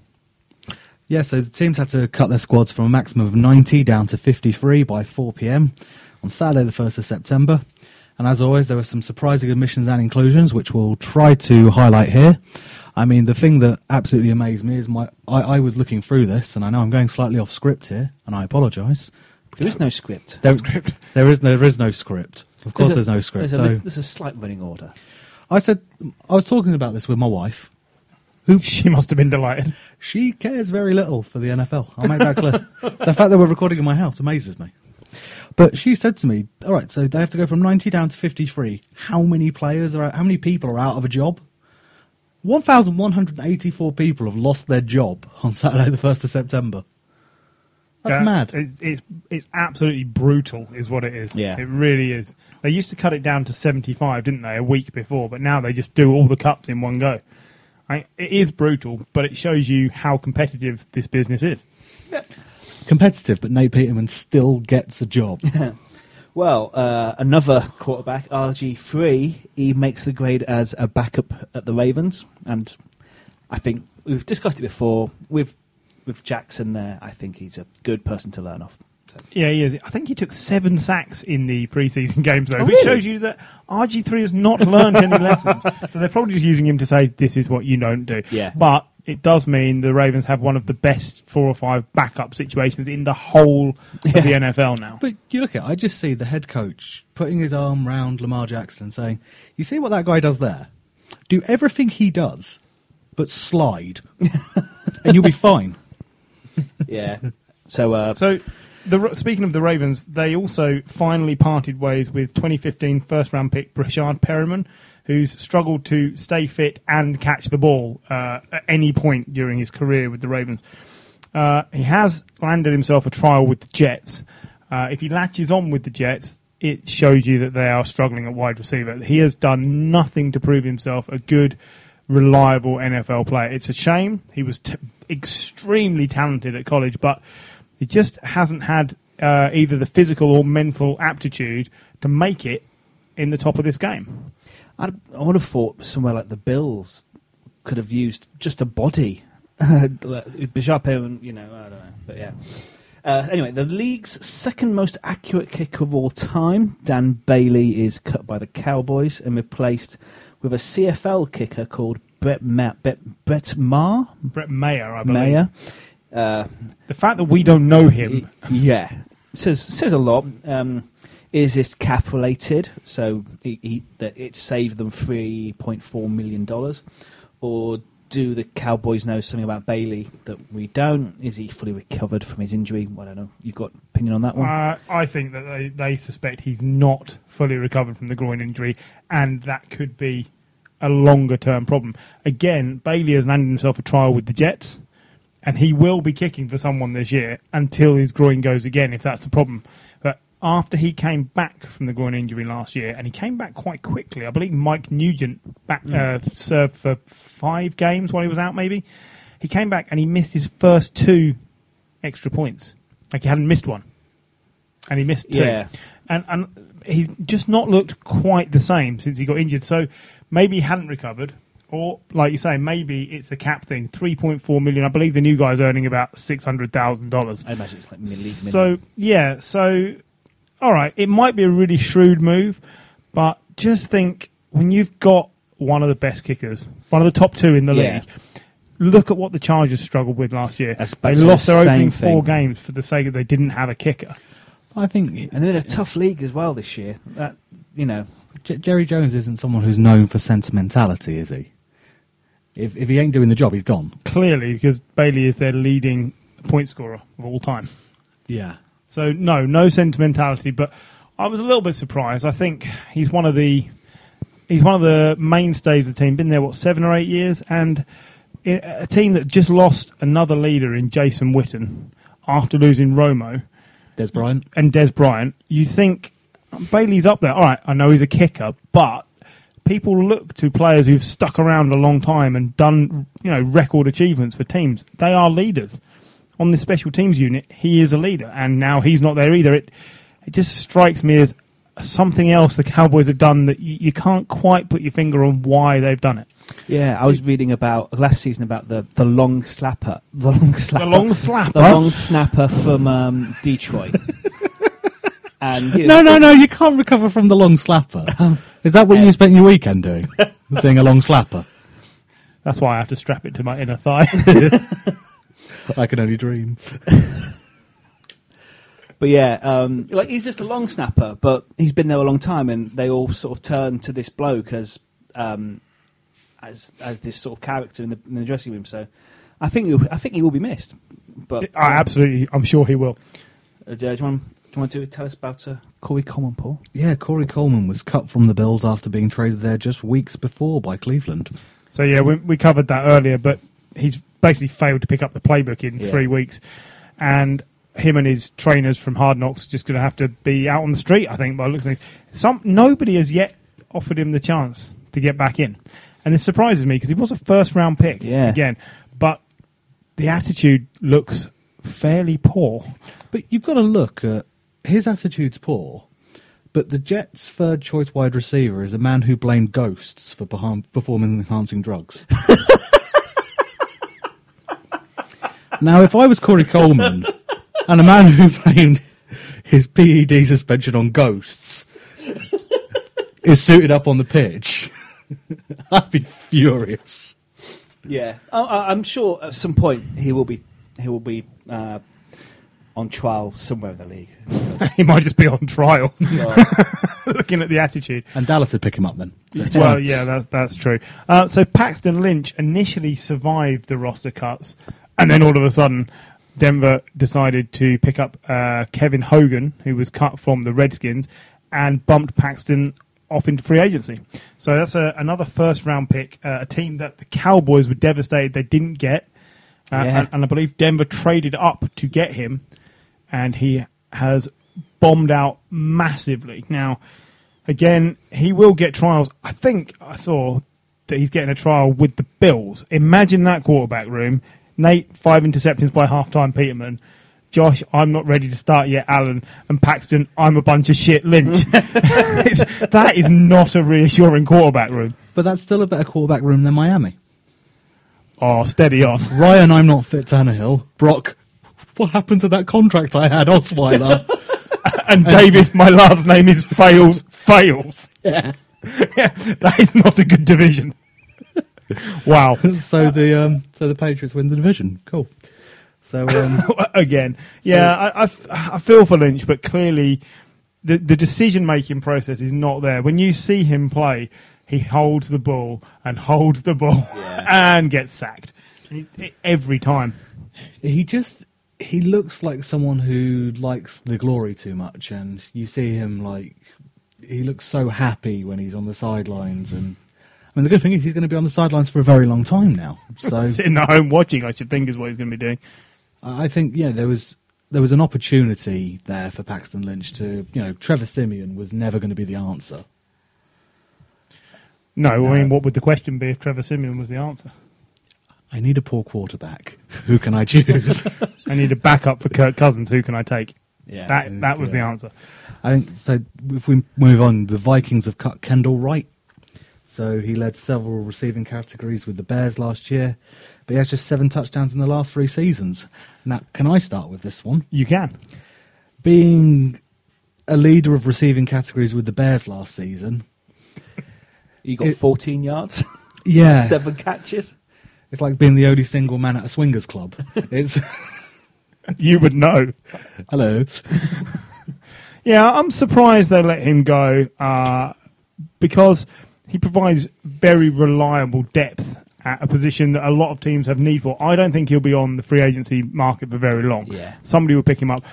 Yeah, so the teams had to cut their squads from a maximum of 90 down to 53 by 4 pm on Saturday, the 1st of September. And as always, there were some surprising admissions and inclusions, which we'll try to highlight here. I mean, the thing that absolutely amazed me is my I, I was looking through this, and I know I'm going slightly off script here, and I apologise. There is no script. There, script. There is no, there is no script. Of course, there's, a- no script. There's, so there's a slight running order. I said I was talking about this with my wife. She must have been delighted. She cares very little for the NFL. I'll make that clear. the fact that we're recording in my house amazes me. But she said to me, "All right, so they have to go from 90 down to 53. How many players are? How many people are out of a job? 1,184 people have lost their job on Saturday, the 1st of September. That's That- mad. It's, it's it's absolutely brutal, is what it is. Yeah. it really is. They used to cut it down to seventy five, didn't they, a week before? But now they just do all the cuts in one go. I, it is brutal, but it shows you how competitive this business is. Competitive, but Nate Peterman still gets a job. Well, uh, another quarterback, RG3, he makes the grade as a backup at the Ravens. And I think we've discussed it before. With, with Jackson there, I think he's a good person to learn off. So, Yeah, he is. I think he took seven sacks in the preseason games, though, Oh, which really? shows you that RG3 has not learned any lessons. So they're probably just using him to say, this is what you don't do. Yeah. But it does mean the Ravens have one of the best four or five backup situations in the whole of the NFL now. But you look at, it, I just see the head coach putting his arm round Lamar Jackson and saying, "You see what that guy does there? Do everything he does, but slide, and you'll be fine." Yeah. So, uh, So, the, speaking of the Ravens, they also finally parted ways with 2015 first round pick Breshad Perriman, who's struggled to stay fit and catch the ball uh, at any point during his career with the Ravens. Uh, he has landed himself a trial with the Jets. Uh, if he latches on with the Jets, it shows you that they are struggling at wide receiver. He has done nothing to prove himself a good, reliable NFL player. It's a shame. He was t- extremely talented at college, but he just hasn't had uh, either the physical or mental aptitude to make it in the top of this game. I'd, I would have thought somewhere like the Bills could have used just a body. Bishop, you know, I don't know, but yeah. Uh, anyway, the league's second most accurate kicker of all time, Dan Bailey, is cut by the Cowboys and replaced with a CFL kicker called Brett, Ma- Brett, Brett Maher. Brett Mayer, I believe. Mayer. Uh, The fact that we don't know him, yeah, says says a lot. Um, is this cap related? So he, he, that it saved them three point four million dollars, or do the Cowboys know something about Bailey that we don't? Is he fully recovered from his injury? I don't know. You've got opinion on that one? uh, I think that they, they suspect he's not fully recovered from the groin injury, and that could be a longer term problem. Again, Bailey has landed himself a trial with the Jets, and he will be kicking for someone this year until his groin goes again, if that's the problem. But after he came back from the groin injury last year, and he came back quite quickly, I believe Mike Nugent back, uh, served for five games while he was out, maybe. He came back and he missed his first two extra points. Like he hadn't missed one. And he missed two. Yeah. And, and he's just not looked quite the same since he got injured. So maybe he hadn't recovered. Or, like you say, maybe it's a cap thing. 3.4 million. I believe the new guy's earning about $600,000. I imagine it's like mid. So yeah, so all right, it might be a really shrewd move, but just think when you've got one of the best kickers, one of the top two in the Yeah. league. Look at what the Chargers struggled with last year. That's they basically lost their the same opening four thing. games for the sake of they didn't have a kicker. I think and they're in a tough league as well this year. That you know, J- Jerry Jones isn't someone who's known for sentimentality, is he? If if he ain't doing the job, he's gone. Clearly, because Bailey is their leading point scorer of all time. Yeah. So no, no sentimentality. But I was a little bit surprised. I think he's one of the he's one of the mainstays of the team. Been there what seven or eight years, and a team that just lost another leader in Jason Witten after losing Romo Dez Bryant. and Dez Bryant. You think Bailey's up there? All right, I know he's a kicker, but people look to players who've stuck around a long time and done you know record achievements for teams. They are leaders on the special teams unit. He is a leader, and now he's not there either. It it just strikes me as something else the Cowboys have done that you, you can't quite put your finger on why they've done it. yeah. I was reading about last season about the the long slapper, the long slapper, The long slapper. the long snapper from um, Detroit. and you No, no, no! You can't recover from the long slapper. Is that what you spent your weekend doing? Seeing a long slapper? That's why I have to strap it to my inner thigh. I can only dream. But yeah, um, like he's just a long snapper, but he's been there a long time, and they all sort of turn to this bloke as um, as as this sort of character in the, in the dressing room. So I think he, I think he will be missed. But I absolutely, I'm sure he will. uh, do, you want, do you want to tell us about uh, Corey Coleman, Paul? Yeah, Corey Coleman was cut from the Bills after being traded there just weeks before by Cleveland. So yeah, we, we covered that earlier, but he's basically failed to pick up the playbook in Yeah. three weeks, and him and his trainers from Hard Knocks just going to have to be out on the street. I think by the looks of things, some nobody has yet offered him the chance to get back in, and this surprises me because he was a first round pick Yeah. again, but the attitude looks fairly poor. But you've got to look at his attitude's poor. But the Jets' third choice wide receiver is a man who blamed ghosts for perform- performing enhancing drugs. now, if I was Corey Coleman and a man who blamed his PED suspension on ghosts is suited up on the pitch, I'd be furious. Yeah, I, I'm sure at some point he will be he will be uh, on trial somewhere in the league. he might just be on trial, looking at the attitude. And Dallas would pick him up then. So Well, fine. yeah, that's that's true. Uh, so Paxton Lynch initially survived the roster cuts, and then all of a sudden, Denver decided to pick up uh, Kevin Hogan, who was cut from the Redskins, and bumped Paxton off into free agency. So that's a, another first round pick, uh, a team that the Cowboys were devastated they didn't get, uh, Yeah. and, and I believe Denver traded up to get him, and he has bombed out massively. Now, again, he will get trials. I think I saw that he's getting a trial with the Bills. Imagine that quarterback room. Nate, five interceptions by halftime, Peterman. Josh, I'm not ready to start yet, Allen. And Paxton, I'm a bunch of shit, Lynch. That is not a reassuring quarterback room. But that's still a better quarterback room than Miami. Oh, steady on. Ryan, I'm not fit Tannehill. Brock, what happened to that contract I had, Osweiler? And David, my last name is Fails, Fails. yeah. Yeah, that is not a good division. wow. so the um, so the Patriots win the division. Cool. So um, again. Yeah, I I feel for Lynch, but clearly the the decision making process is not there. When you see him play, he holds the ball and holds the ball Yeah. and gets sacked every time. he just he looks like someone who likes the glory too much, and you see him like he looks so happy when he's on the sidelines. And I mean, the good thing is he's going to be on the sidelines for a very long time now. So Sitting at home watching, I should think, is what he's going to be doing. I think yeah, there was there was an opportunity there for Paxton Lynch to you know Trevor Siemian was never going to be the answer. No, I mean, uh, what would the question be if Trevor Siemian was the answer? I need a poor quarterback. Who can I choose? I need a backup for Kirk Cousins. Who can I take? yeah. That that was the answer. I think so. If we move on, the Vikings have cut Kendall Wright. So he led several receiving categories with the Bears last year, but he has just seven touchdowns in the last three seasons. Now, can I start with this one? You can. Being a leader of receiving categories with the Bears last season, you got it- 14 yards, yeah, seven catches. It's like being the only single man at a swingers club. It's You would know. hello. Yeah, I'm surprised they let him go uh, because he provides very reliable depth at a position that a lot of teams have need for. I don't think he'll be on the free agency market for very long. Yeah. Somebody will pick him up.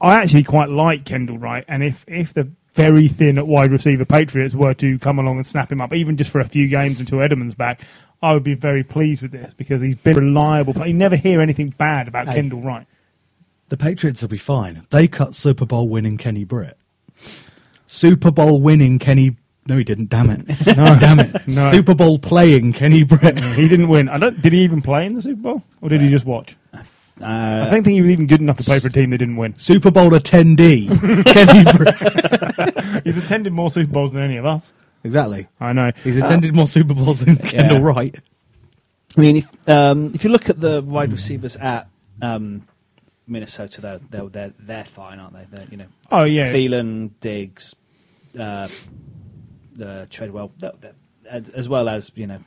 I actually quite like Kendall Wright, and if, if the very thin at wide receiver Patriots were to come along and snap him up, even just for a few games until Edelman's back, I would be very pleased with this because he's been reliable. You never hear anything bad about Hey. Kendall Wright. The Patriots will be fine. They cut Super Bowl winning Kenny Britt. Super Bowl winning Kenny. No, he didn't. Damn it. No. damn it. No. Super Bowl playing Kenny Britt. He didn't win. I don't. Did he even play in the Super Bowl, or did he just watch? Uh, I don't think he was even good enough to play for a team that didn't win. Super Bowl attendee Kenny Britt. He's attended more Super Bowls than any of us. Exactly. I know. He's attended more Super Bowls than Kendall Wright. I mean, if um, if you look at the wide receivers at um, Minnesota, they're, they're they're they're fine, aren't they? They're, you know, Oh yeah. Thielen, Diggs, uh, uh, Treadwell, they're- they're- as well as you know,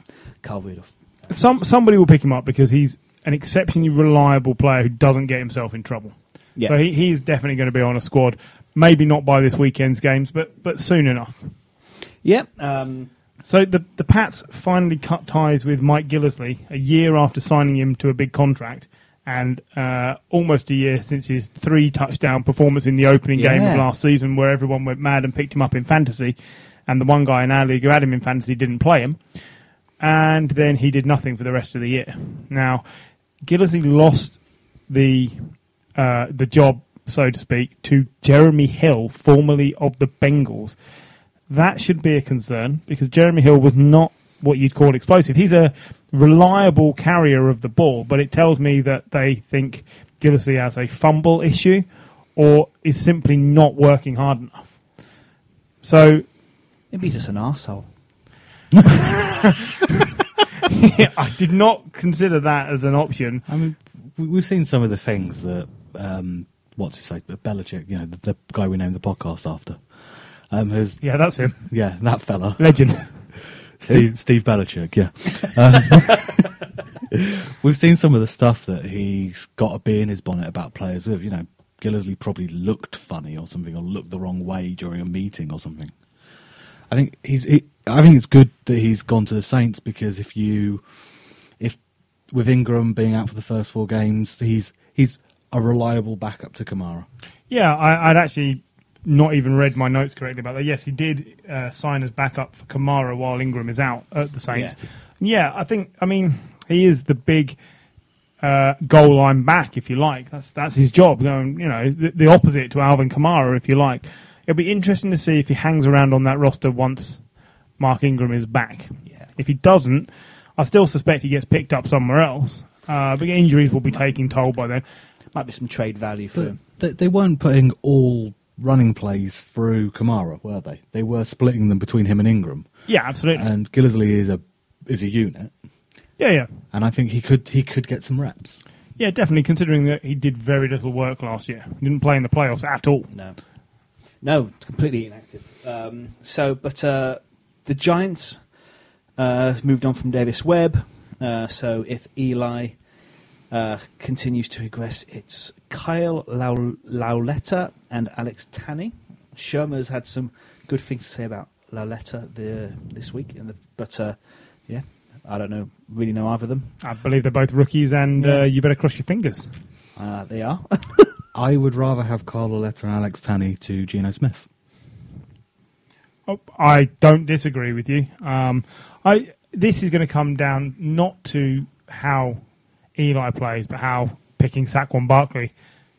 Carl Rudolph. Some somebody will pick him up because he's an exceptionally reliable player who doesn't get himself in trouble. Yeah, So he, he's definitely going to be on a squad. Maybe not by this weekend's games, but but soon enough. yeah. Um, So the the Pats finally cut ties with Mike Gillislee a year after signing him to a big contract, and uh, almost a year since his three touchdown performance in the opening game of last season, where everyone went mad and picked him up in fantasy, and the one guy in our league who had him in fantasy didn't play him, and then he did nothing for the rest of the year. Now, Gillislee lost the uh, the job, so to speak, to Jeremy Hill, formerly of the Bengals that should be a concern because Jeremy Hill was not what you'd call explosive. He's a reliable carrier of the ball, but it tells me that they think Gillislee has a fumble issue or is simply not working hard enough. So maybe just an arsehole. I did not consider that as an option. I mean, we- we've seen some of the things that um, what's his say, Belichick, you know, the, the guy we named the podcast after, um, who's Yeah, that's him. yeah, that fella, Legend. Steve Steve Belichick, yeah. Um, We've seen some of the stuff that he's got a bee in his bonnet about players with. You know, Gillislee probably looked funny or something, or looked the wrong way during a meeting or something. I think he's. He, I think it's good that he's gone to the Saints because if you, if with Ingram being out for the first four games, he's he's a reliable backup to Kamara. Yeah, I, I'd actually not even read my notes correctly about that. Yes, he did uh, sign as backup for Kamara while Ingram is out at the Saints. Yeah, I think. I mean, he is the big uh, goal line back, if you like. That's that's his job. Going, you know, the, the opposite to Alvin Kamara, if you like. It'll be interesting to see if he hangs around on that roster once Mark Ingram is back. Yeah. If he doesn't, I still suspect he gets picked up somewhere else. Uh, but injuries will be taking toll by then. Might be some trade value for But him. they, they weren't putting all running plays through Kamara, were they? They were splitting them between him and Ingram. Yeah, absolutely. And Gillislee is a is a unit, yeah, yeah. and I think he could he could get some reps. Yeah, definitely. Considering that he did very little work last year, he didn't play in the playoffs at all. No, no, it's completely inactive. Um, so, but uh, the Giants uh, moved on from Davis Webb. Uh, so, if Eli uh, continues to regress, it's Kyle Lau- Lauletta and Alex Tanney. Shurmur's had some good things to say about Lauletta the, this week, in the, but uh, yeah, I don't know, really know either of them. I believe they're both rookies, and Yeah. uh, you better cross your fingers. Uh, they are. I would rather have Carl Lauletta and Alex Tanney to Geno Smith. Oh, I don't disagree with you. Um, I this is going to come down not to how Eli plays, but how picking Saquon Barkley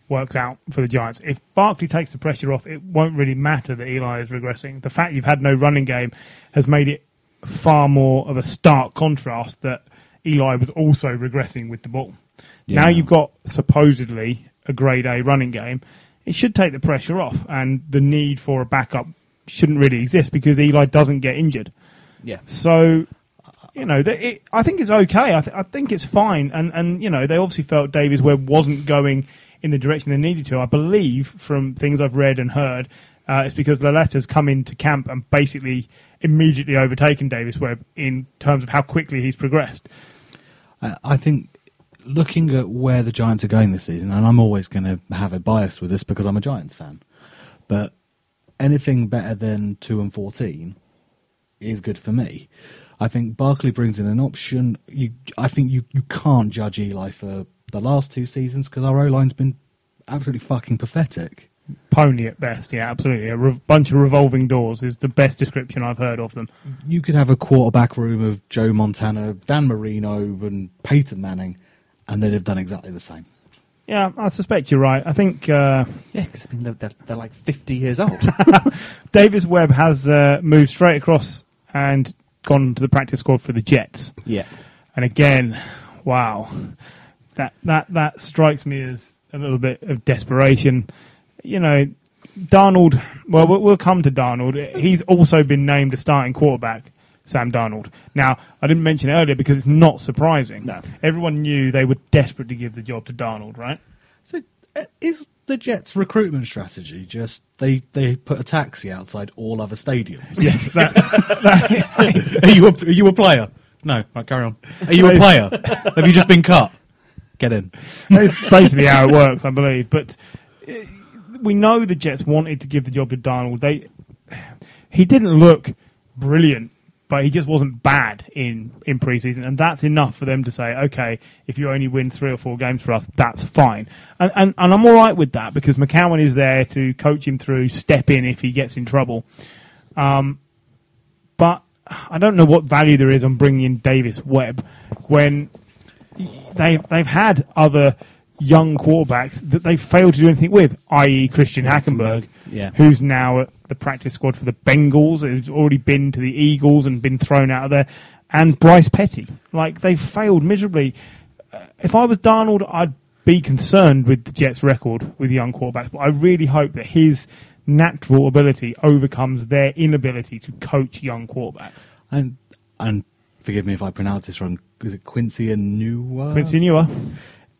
works out for the Giants. If Barkley takes the pressure off, it won't really matter that Eli is regressing. The fact you've had no running game has made it far more of a stark contrast that Eli was also regressing with the ball. Now you've got supposedly a grade A running game. It should take the pressure off, and the need for a backup shouldn't really exist because Eli doesn't get injured. yeah. So, you know, it, I think it's okay. I, th- I think it's fine. And, and, you know, they obviously felt Davis Webb wasn't going in the direction they needed to. I believe from things I've read and heard, uh, it's because Lauletta's come into camp and basically immediately overtaken Davis Webb in terms of how quickly he's progressed. I, I think looking at where the Giants are going this season, and I'm always going to have a bias with this because I'm a Giants fan, but anything better than two and fourteen is good for me. I think Barkley brings in an option. You, I think you, you can't judge Eli for the last two seasons because our O line's been absolutely fucking pathetic. Pony at best, yeah, absolutely. A re- bunch of revolving doors is the best description I've heard of them. You could have a quarterback room of Joe Montana, Dan Marino, and Peyton Manning, and they'd have done exactly the same. Yeah, I suspect you're right. I think uh, Yeah, because I mean, they're, they're, they're like 50 years old. Davis Webb has uh, moved straight across and gone to the practice squad for the Jets. yeah. And again, wow, that that that strikes me as a little bit of desperation. You know, Darnold. Well, we'll, we'll come to Darnold. He's also been named a starting quarterback. Sam Darnold. Now, I didn't mention it earlier because it's not surprising. No. Everyone knew they were desperate to give the job to Darnold, right? So, uh, is the Jets' recruitment strategy just they, they put a taxi outside all other stadiums? Yes. That, are you a, are you a player? No. Right, carry on. Are you a player? Have you just been cut? Get in. That's basically how it works, I believe. But uh, we know the Jets wanted to give the job to Darnold. They he didn't look brilliant, but he just wasn't bad in in preseason, and that's enough for them to say, okay, if you only win three or four games for us, that's fine. And and, and I'm all right with that because McCown is there to coach him through, step in if he gets in trouble. Um, but I don't know what value there is on bringing in Davis Webb when they they've had other young quarterbacks that they've failed to do anything with, i.e. Christian Hackenberg, Yeah. who's now at the practice squad for the Bengals, who's already been to the Eagles and been thrown out of there, and Bryce Petty. Like they've failed miserably. Uh, if I was Darnold, I'd be concerned with the Jets' record with young quarterbacks, but I really hope that his natural ability overcomes their inability to coach young quarterbacks. And and forgive me if I pronounce this wrong. Is it Quincy Newer? Quincy Newer.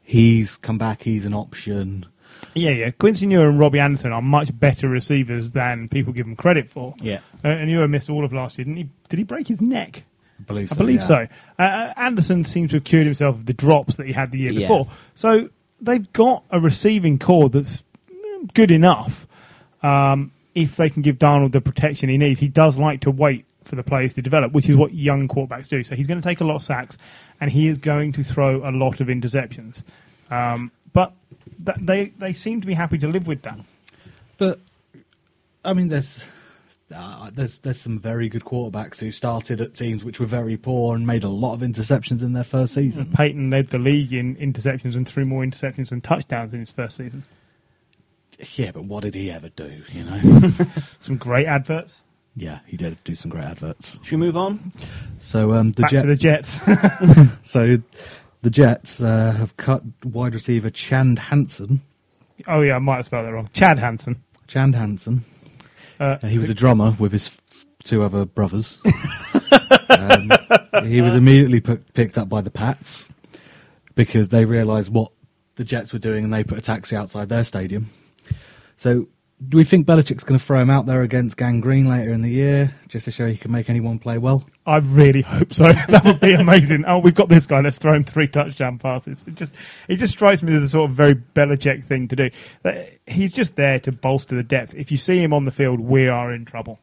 He's come back. He's an option. Yeah, yeah. Quincy Newer and Robbie Anderson are much better receivers than people give them credit for. Yeah. Uh, and Newer missed all of last year, didn't he? Did he break his neck? I believe so. I believe yeah. so. Uh, Anderson seems to have cured himself of the drops that he had the year Yeah. before. So they've got a receiving corps that's mm, good enough. Um, if they can give Darnold the protection he needs, he does like to wait for the players to develop, which is what young quarterbacks do. So he's going to take a lot of sacks, and he is going to throw a lot of interceptions. Um, they they seem to be happy to live with that. But I mean, there's uh, there's there's some very good quarterbacks who started at teams which were very poor and made a lot of interceptions in their first season. Peyton led the league in interceptions and threw more interceptions than touchdowns in his first season. Yeah, but what did he ever do? You know? Some great adverts. yeah, he did do some great adverts. Should we move on? So um, the Back Jet, to the Jets. so the Jets uh, have cut wide receiver Chand Hansen. oh yeah, I might have spelled that wrong. Chad Hansen. Chand Hansen. Uh, he was a drummer with his f- two other brothers. um, he was immediately put, picked up by the Pats because they realised what the Jets were doing and they put a taxi outside their stadium. So, do we think Belichick's going to throw him out there against Gang Green later in the year just to show he can make anyone play well? I really hope so. that would be amazing. Oh, we've got this guy. Let's throw him three touchdown passes. It just it just strikes me as a sort of very Belichick thing to do. He's just there to bolster the depth. If you see him on the field, we are in trouble.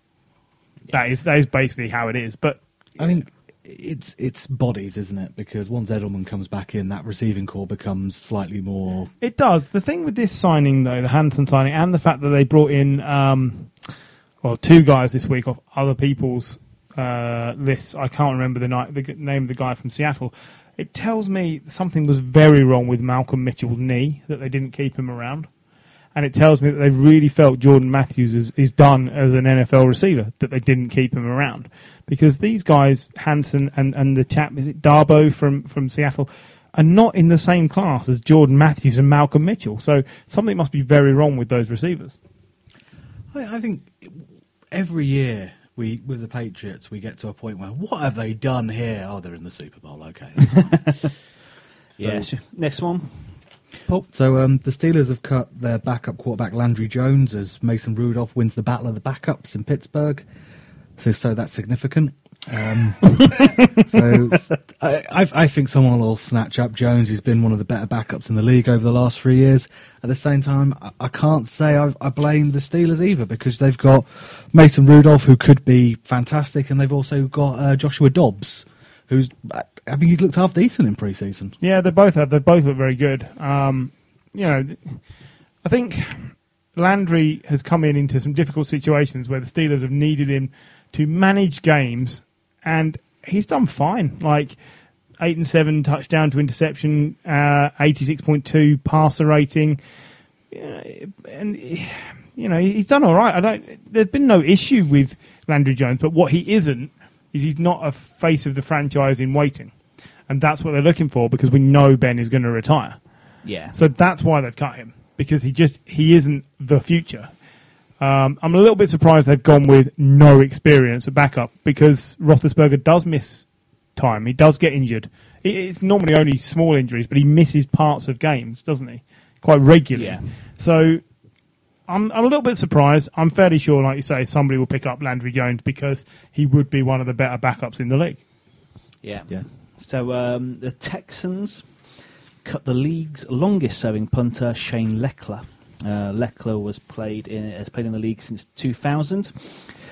That is that is basically how it is. But I mean, it's it's bodies, isn't it? Because once Edelman comes back in, that receiving corps becomes slightly more. It does. The thing with this signing, though, the Hansen signing, and the fact that they brought in, um, well, two guys this week off other people's uh, lists. I can't remember the, ni- the name of the guy from Seattle. It tells me something was very wrong with Malcolm Mitchell's knee that they didn't keep him around. And it tells me that they really felt Jordan Matthews is, is done as an NFL receiver, that they didn't keep him around. Because these guys, Hansen and, and the chap, is it Darboh from, from Seattle, are not in the same class as Jordan Matthews and Malcolm Mitchell. So something must be very wrong with those receivers. I, I think every year we with the Patriots we get to a point where what have they done here? Oh, they're in the Super Bowl. Okay. that's fine. yeah. So- Next one. So um, the Steelers have cut their backup quarterback Landry Jones as Mason Rudolph wins the battle of the backups in Pittsburgh. So, so that's significant. Um, so I, I, I think someone will snatch up Jones. He's been one of the better backups in the league over the last three years. At the same time, I, I can't say I, I blame the Steelers either because they've got Mason Rudolph who could be fantastic, and they've also got uh, Joshua Dobbs, who's I think he's looked half decent in preseason. Yeah, they both have. They both look very good. Um, you know, I think Landry has come in into some difficult situations where the Steelers have needed him to manage games, and he's done fine. Like eight and seven touchdown to interception, uh, eighty-six point two passer rating, and you know he's done all right. I don't. There's been no issue with Landry Jones, but what he isn't is he's not a face of the franchise in waiting, and that's what they're looking for because we know Ben is going to retire. Yeah. So that's why they've cut him because he just he isn't the future. Um, I'm a little bit surprised they've gone with no experience at backup because Roethlisberger does miss time. He does get injured. It's normally only small injuries, but he misses parts of games, doesn't he? Quite regularly. Yeah. So I'm, I'm a little bit surprised. I'm fairly sure, like you say, somebody will pick up Landry Jones because he would be one of the better backups in the league. Yeah. Yeah. So um, the Texans cut the league's longest-serving punter, Shane Lechler. Uh, Lechler was played in, has played in the league since 2000,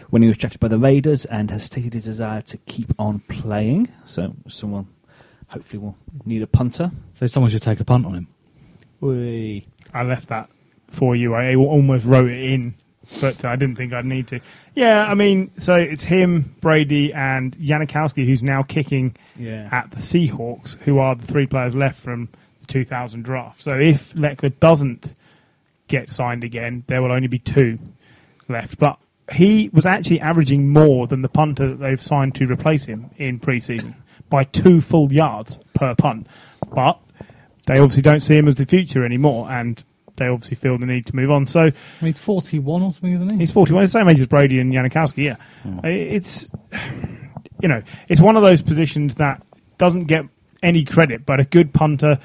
when he was drafted by the Raiders, and has stated his desire to keep on playing. So someone hopefully will need a punter. So someone should take a punt on him. Whee. I left that for you. I almost wrote it in, but uh, I didn't think I'd need to. Yeah, I mean, so it's him, Brady, and Janikowski, who's now kicking Yeah. at the Seahawks, who are the three players left from the 2000 draft. So if Lechler doesn't get signed again, there will only be two left. But he was actually averaging more than the punter that they've signed to replace him in preseason by two full yards per punt. But they obviously don't see him as the future anymore, and they obviously feel the need to move on. So I mean, he's 41 or something, isn't he? He's 41, the same age as Brady and Janikowski, yeah. It's, you know, it's one of those positions that doesn't get any credit, but a good punter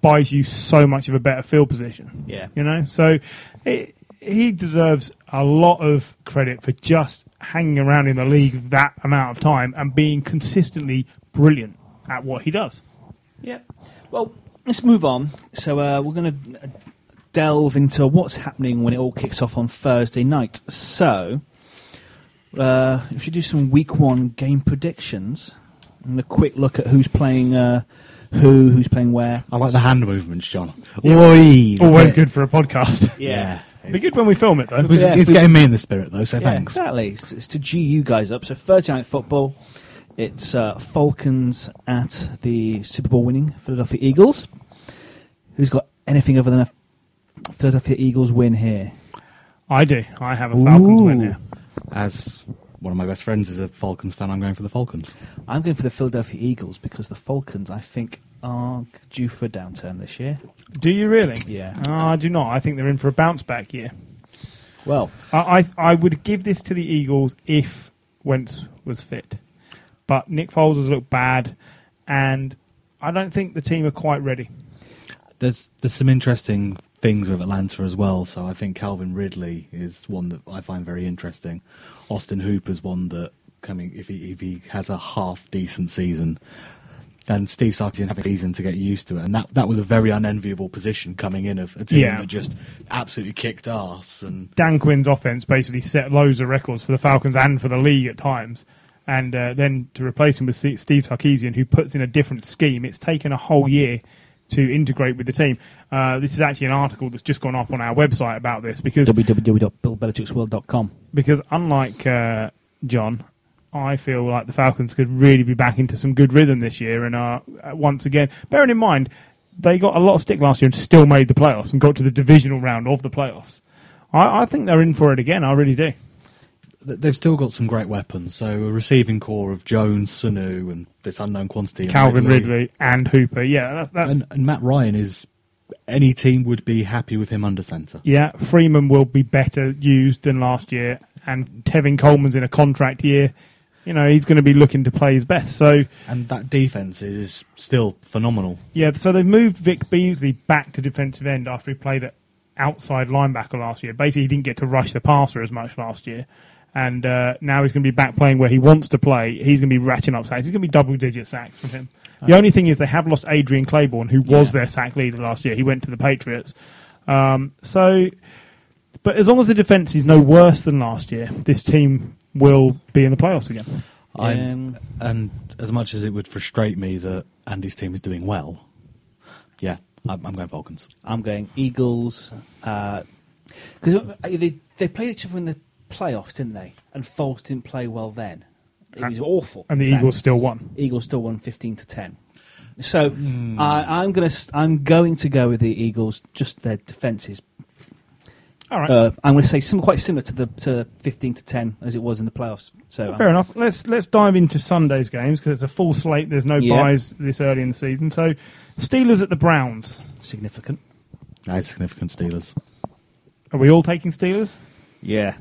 buys you so much of a better field position. Yeah. You know? So it, he deserves a lot of credit for just hanging around in the league that amount of time and being consistently brilliant at what he does. Yeah. Well, let's move on. So uh, we're going to delve into what's happening when it all kicks off on Thursday night. So, uh, if you do some week one game predictions and a quick look at who's playing uh, who, who's playing where. I like the hand movements, John. Yeah. Oi! Always good for a podcast. Yeah. Be good when we film it though. It was, Yeah, it's we- getting me in the spirit, though, so Yeah, thanks. Exactly. It's, it's to G you guys up. So Thursday night football. It's uh, Falcons at the Super Bowl winning Philadelphia Eagles. Who's got anything other than a Philadelphia Eagles win here? I do. I have a Falcons win here. As one of my best friends is a Falcons fan, I'm going for the Falcons. I'm going for the Philadelphia Eagles because the Falcons, I think, are due for a downturn this year. Do you really? Yeah. Oh, I do not. I think they're in for a bounce back year. Well, I, I I would give this to the Eagles if Wentz was fit, but Nick Foles has looked bad, and I don't think the team are quite ready. There's there's some interesting things with Atlanta as well. So I think Calvin Ridley is one that I find very interesting. Austin Hooper's one that coming if he if he has a half decent season. And Steve Sarkisian having a season to get used to it, and that that was a very unenviable position coming in of a team Yeah. that just absolutely kicked ass. And Dan Quinn's offense basically set loads of records for the Falcons and for the league at times. And uh, then to replace him with Steve Sarkisian, who puts in a different scheme, it's taken a whole year to integrate with the team. Uh, this is actually an article that's just gone up on our website about this because www.billbelichicksworld.com. because unlike uh, John, I feel like the Falcons could really be back into some good rhythm this year. And uh, uh, once again, bearing in mind they got a lot of stick last year and still made the playoffs and got to the divisional round of the playoffs. I, I think they're in for it again. I really do. Th- they've still got some great weapons. So a receiving corps of Jones, Sanu, and this unknown quantity. of Calvin Ridley and Hooper. Yeah, that's that's and, and Matt Ryan is any team would be happy with him under centre. yeah. Freeman will be better used than last year, and Tevin Coleman's in a contract year. You know, he's going to be looking to play his best. So And that defense is still phenomenal. Yeah, so they've moved Vic Beasley back to defensive end after he played at outside linebacker last year. Basically, he didn't get to rush the passer as much last year. And uh, now he's going to be back playing where he wants to play. He's going to be ratcheting up sacks. He's going to be double digit sacks from him. The only thing is they have lost Adrian Clayborn, who was Yeah. their sack leader last year. He went to the Patriots. Um, so, but as long as the defense is no worse than last year, this team will be in the playoffs again. I'm- Um, and as much as it would frustrate me that Andy's team is doing well, yeah, I'm, I'm going Falcons. I'm going Eagles because they they played each other in the playoffs, didn't they? And Foles didn't play well then. It was awful. And the in fact. Eagles still won. Eagles still won fifteen to ten. So I, I'm gonna s- I'm going to go with the Eagles. Just their defenses. All right. Uh, I'm going to say something quite similar to the to fifteen to ten as it was in the playoffs. So Fair enough. Let's let's dive into Sunday's games because it's a full slate. There's no Yeah. byes this early in the season. So, Steelers at the Browns. significant. Nice significant Steelers. Are we all taking Steelers? Yeah,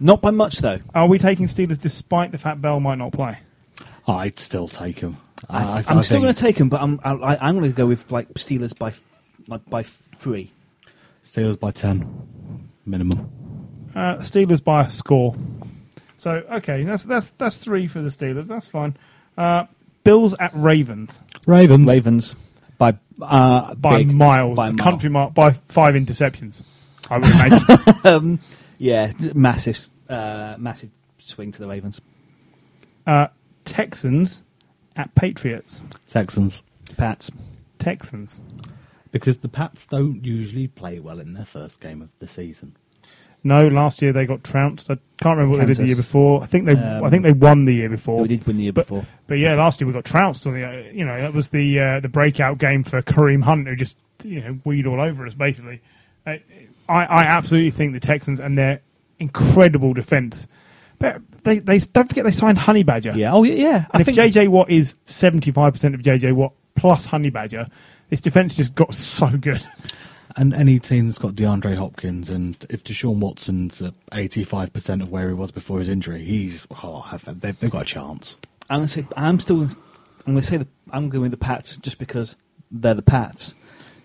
not by much though. Are we taking Steelers despite the fact Bell might not play? I'd still take him. I, am still going to take them, but I'm I, I- I'm going to go with like Steelers by like by three. Steelers by ten minimum. Uh, Steelers by a score. So okay, that's that's that's three for the Steelers. That's fine. Uh, Bills at Ravens Ravens. Ravens by uh, by big. miles, by a a mile. country mile by five interceptions. I would imagine. um, yeah, massive, uh, massive swing to the Ravens. uh, Texans at Patriots. Texans. Pats. Texans. Because the Pats don't usually play well in their first game of the season. No, last year they got trounced. I can't remember what they did the year before. I think they, Um, I think they won the year before. We did win the year but, before. But yeah, last year we got trounced. On the, uh, you know, that was the uh, the breakout game for Kareem Hunt, who just you know weed all over us. Basically, uh, I, I absolutely think the Texans and their incredible defense. But they, they don't forget they signed Honey Badger. Yeah. Oh yeah. yeah. And I if think JJ Watt is seventy five percent of JJ Watt plus Honey Badger, this defense just got so good. And any team that's got DeAndre Hopkins and if Deshaun Watson's at 85% of where he was before his injury, he's, oh, they've, they've got a chance. I'm going to say I'm still. I'm going to say the, I'm going with the Pats just because they're the Pats.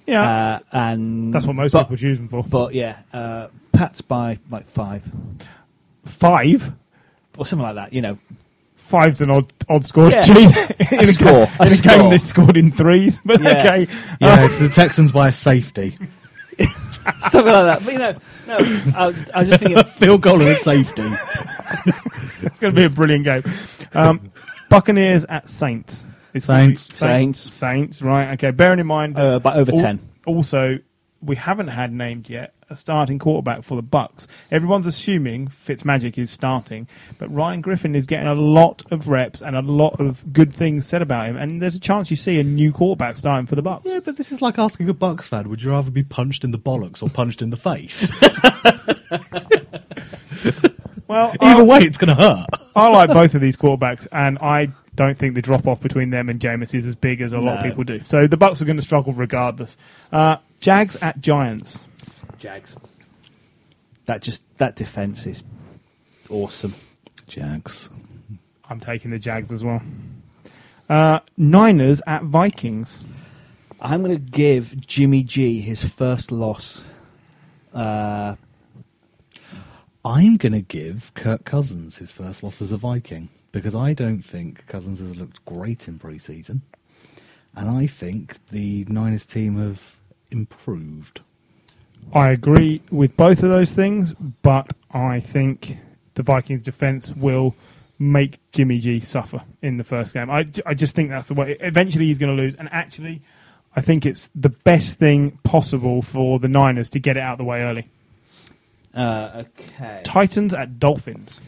Yeah, Uh, and that's what most but, people choose them for. But yeah, uh, Pats by like five. Five. or something like that. You know, Five's an odd odd score. Yeah. Jeez. in a, score, Game, a in a game score. they scored in threes. But Yeah. okay, Yeah, it's the Texans by a safety. something like that. But you know, no, I, was- I was just thinking. A field goal and a safety. it's going to be a brilliant game. Um, Buccaneers at Saints. It's gonna be Saints. Saints. Saints. Right. Okay. Bearing in mind, Uh, but over al- ten. Also, we haven't had named yet a starting quarterback for the Bucks. Everyone's assuming Fitzmagic is starting, but Ryan Griffin is getting a lot of reps and a lot of good things said about him. And there's a chance you see a new quarterback starting for the Bucks. Yeah, but this is like asking a Bucks fan: Would you rather be punched in the bollocks or punched in the face? Well, Either I, way, it's going to hurt. I like both of these quarterbacks, and I don't think the drop off between them and Jameis is as big as a lot of people do. So the Bucks are going to struggle regardless. Uh, Jags at Giants. Jags. That just that defense is awesome. Jags. I'm taking the Jags as well. Uh, Niners at Vikings. I'm going to give Jimmy G his first loss. Uh, I'm going to give Kirk Cousins his first loss as a Viking because I don't think Cousins has looked great in pre-season, and I think the Niners team have improved. I agree with both of those things, but I think the Vikings defense will make Jimmy G suffer in the first game. I, I just think that's the way. Eventually, he's going to lose, and actually, I think it's the best thing possible for the Niners to get it out of the way early. uh, okay. Titans at Dolphins.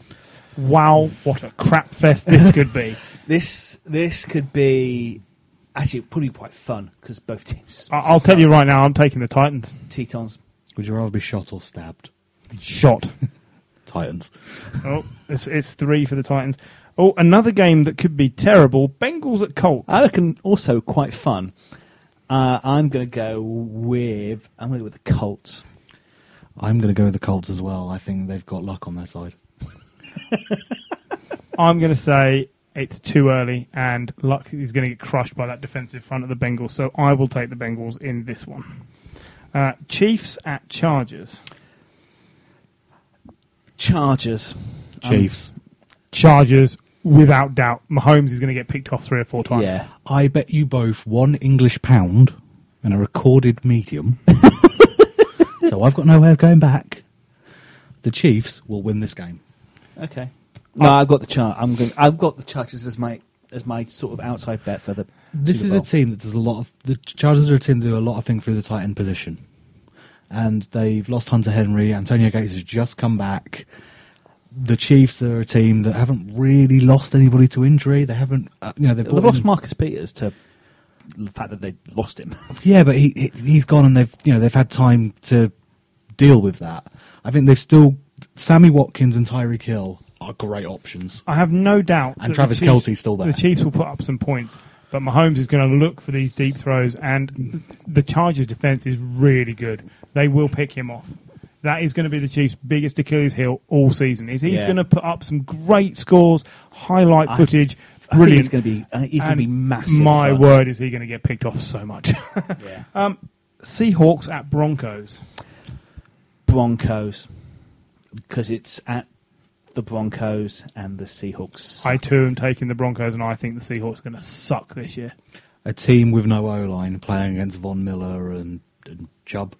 Wow, what a crap fest this could be. This this could be actually probably quite fun because both teams. I- I'll tell you right now, I'm taking the Titans. Tetons. Would you rather be shot or stabbed? Shot. Titans. oh, it's, it's three for the Titans. Oh, another game that could be terrible. Bengals at Colts. I reckon also quite fun. Uh, I'm going to go with I'm going to go with the Colts. I'm going to go with the Colts as well. I think they've got luck on their side. I'm going to say it's too early, and Luck is going to get crushed by that defensive front of the Bengals. So I will take the Bengals in this one. Uh, Chiefs at Chargers. Chargers. Um, Chiefs. Chargers, without doubt. Mahomes is going to get picked off three or four times. yeah. I bet you both one English pound and a recorded medium. so I've got no way of going back. The Chiefs will win this game. Okay. No, I've got the chart. I'm going. I've got the Chargers as my as my sort of outside bet for the. This Super is a team that does a lot of. The Chargers are a team that do a lot of things through the tight end position. And they've lost Hunter Henry. Antonio Gates has just come back. The Chiefs are a team that haven't really lost anybody to injury. They haven't, uh, you know, they've They've lost in- Marcus Peters to the fact that they lost him. Yeah, but he he- he's gone, and they've you know they've had time to deal with that. I think they've still Sammy Watkins and Tyreek Hill are great options. I have no doubt. And that Travis the Chiefs- Kelce's still there. The Chiefs will put up some points, but Mahomes is going to look for these deep throws, and the Chargers' defense is really good. They will pick him off. That is going to be the Chiefs' biggest Achilles heel all season. Is he's Yeah. going to put up some great scores, highlight I- footage, I brilliant. he's going to be. He's going to be massive. My fun. word, is he going to get picked off so much? Yeah. Um, Seahawks at Broncos. Broncos because it's at the Broncos and the Seahawks. I too am taking the Broncos, and I think the Seahawks are going to suck this year. A team with no O line playing against Von Miller and, and Chubb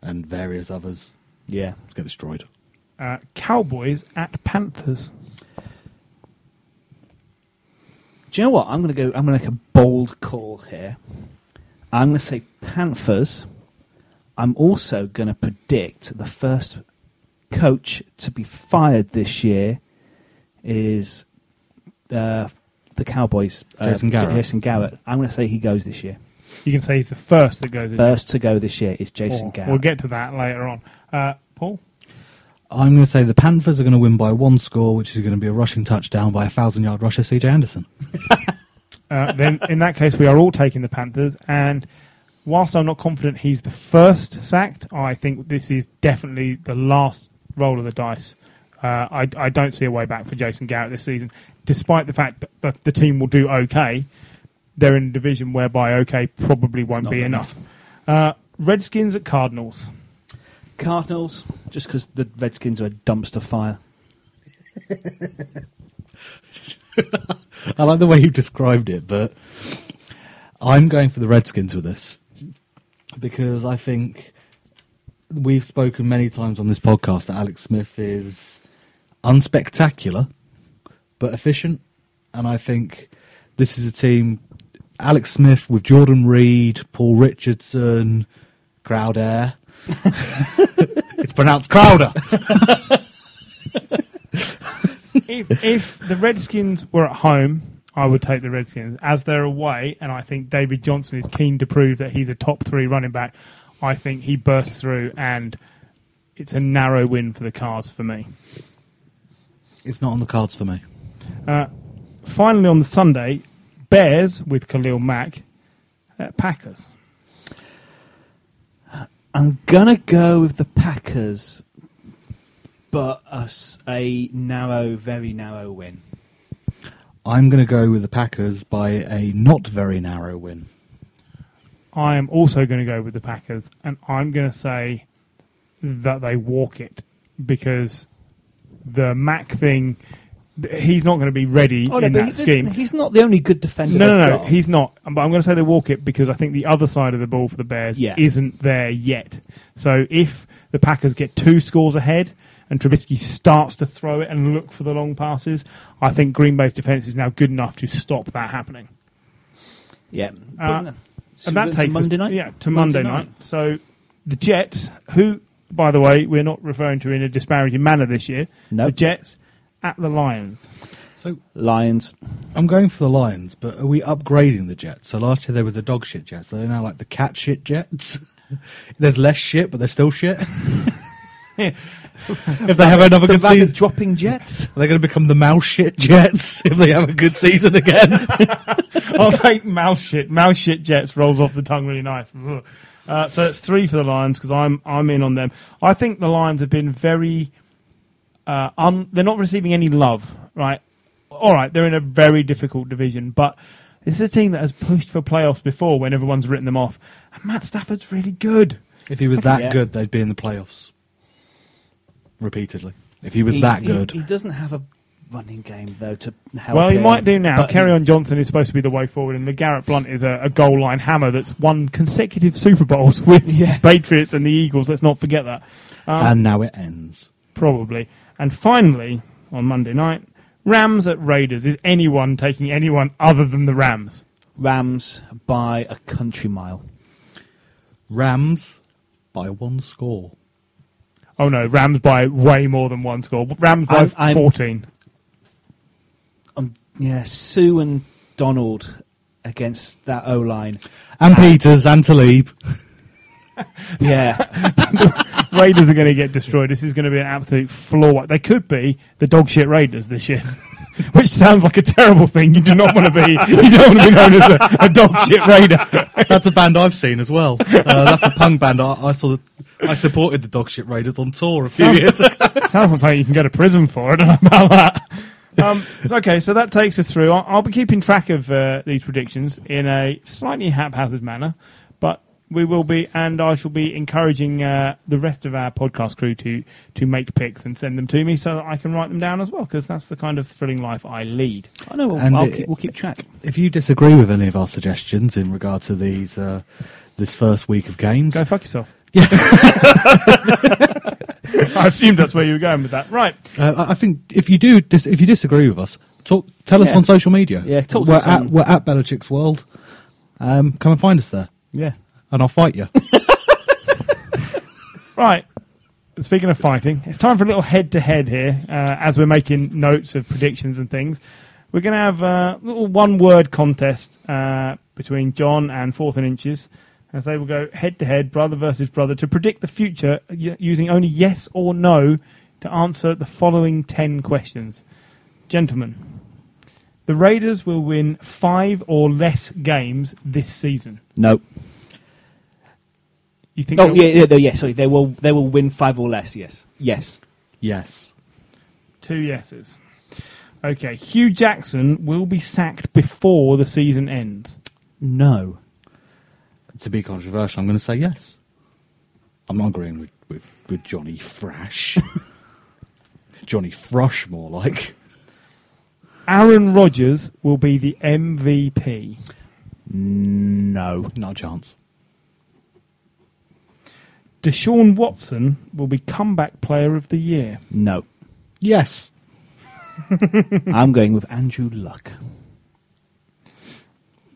and various others. yeah. Let's get destroyed. Uh, Cowboys at Panthers. Do you know what? I'm going to go. I'm going to make a bold call here. I'm going to say Panthers. I'm also going to predict the first coach to be fired this year is uh, the Cowboys. uh, Jason Garrett. Jason Garrett. I'm going to say he goes this year. You can say he's the first that goes. First to go this year is Jason Or- Garrett. We'll get to that later on. Uh, Paul? I'm going to say the Panthers are going to win by one score, which is going to be a rushing touchdown by a thousand yard rusher, CJ Anderson. Uh, then, in that case, we are all taking the Panthers. And whilst I'm not confident he's the first sacked, I think this is definitely the last roll of the dice. Uh, I, I don't see a way back for Jason Garrett this season, despite the fact that, that the team will do okay. They're in a division whereby okay probably won't be good enough. Uh, Redskins at Cardinals. Cardinals, just because the Redskins are a dumpster fire. I like the way you described it, but I'm going for the Redskins with this because I think we've spoken many times on this podcast that Alex Smith is unspectacular but efficient, and I think this is a team. Alex Smith with Jordan Reed, Paul Richardson, Crowder. it's pronounced Crowder. if, if the Redskins were at home, I would take the Redskins. As they're away, and I think David Johnson is keen to prove that he's a top three running back, I think he bursts through and it's a narrow win for the Cards for me. It's not on the cards for me. Uh, finally, on the Sunday, Bears with Khalil Mack at Packers. I'm gonna go with the Packers, but a, s- a narrow, very narrow win. I'm going to go with the Packers by a not very narrow win. I am also going to go with the Packers, and I'm going to say that they walk it because the Mack thing. He's not going to be ready Oh, no, in that he's, scheme. he's not the only good defender. No, no, no, got. he's not. But I'm going to say they walk it because I think the other side of the ball for the Bears Yeah. isn't there yet. So if the Packers get two scores ahead and Trubisky starts to throw it and look for the long passes, I think Green Bay's defense is now good enough to stop that happening. yeah. Uh, and that go to takes Monday us, night. Yeah, to Monday, night. So the Jets, who, by the way, we're not referring to in a disparaging manner this year. No. The Jets at the Lions. So Lions. I'm going for the Lions, but are we upgrading the Jets? So last year they were the dog shit Jets. They're now like the cat shit Jets. There's less shit, but they're still shit. if they have another The good bag of season, dropping jets. They're they going to become the mouse shit Jets if they have a good season again? I'll take mouse shit. Mouse shit Jets rolls off the tongue really nice. Uh, so it's three for the Lions because I'm I'm in on them. I think the Lions have been very. Uh, un, they're not receiving any love, right? All right, they're in a very difficult division, but this is a team that has pushed for playoffs before when everyone's written them off. And Matt Stafford's really good. if he was that Yeah. good, they'd be in the playoffs repeatedly. If he was He- that he- good, He, doesn't have a running game though to help. Well, he him, might do now. but Kerry on Johnson is supposed to be the way forward, and LeGarrette Blount is a, a goal line hammer that's won consecutive Super Bowls with Yeah. Patriots and the Eagles. Let's not forget that. Um, and now it ends. probably. And finally, on Monday night, Rams at Raiders. Is anyone taking anyone other than the Rams? Rams by a country mile. Rams by one score. Oh no, Rams by way more than one score. Rams by I'm- I'm- 14. Um, yeah, Suh and Donald against that O line. And Peters and Talib. Yeah, Raiders are going to get destroyed. This is going to be an absolute floor. They could be the dog shit Raiders this year. Which sounds like a terrible thing. You do not want to be. You don't want to be known as a, a dog shit raider. That's a band I've seen as well. Uh, that's a punk band. I, I saw. The, I supported the Dogshit Raiders on tour a few Sounds- years ago. Sounds like you can go to prison for. I don't know about that. Um, it's okay, so that takes us through. I'll, I'll be keeping track of uh, these predictions in a slightly haphazard manner, but we will be, and I shall be encouraging uh, the rest of our podcast crew to to make picks and send them to me so that I can write them down as well, because that's the kind of thrilling life I lead. I know. We'll, And I'll it- keep, we'll keep track. If you disagree with any of our suggestions in regard to these, uh, this first week of games, Go fuck yourself. I assumed that's where you were going with that. Right. uh, I I think if you do, dis- if you disagree with us, talk, tell us Yeah. on social media. Yeah, talk to we're us at on- we're at Belichick's World. Um, come and find us there, Yeah. and I'll fight you. Right. Speaking of fighting, it's time for a little head to head here uh, as we're making notes of predictions and things. We're going to have a little one word contest uh, between John and Fourth and Inches as they will go head to head, brother versus brother, to predict the future using only yes or no to answer the following 10 questions. Gentlemen, the Raiders will win five or less games this season. No. You think Oh yeah, yeah, yeah. Sorry, they will. They will win five or less. Yes. Yes. yes, Two yeses. Okay, Hue Jackson will be sacked before the season ends. No. To be controversial, I'm going to say yes. I'm not agreeing with with, with Johnny Frash. Johnny Thrush, more like. Aaron Rodgers will be the MVP. No. Not a chance. Deshaun Watson will be comeback player of the year. No. Yes. I'm going with Andrew Luck.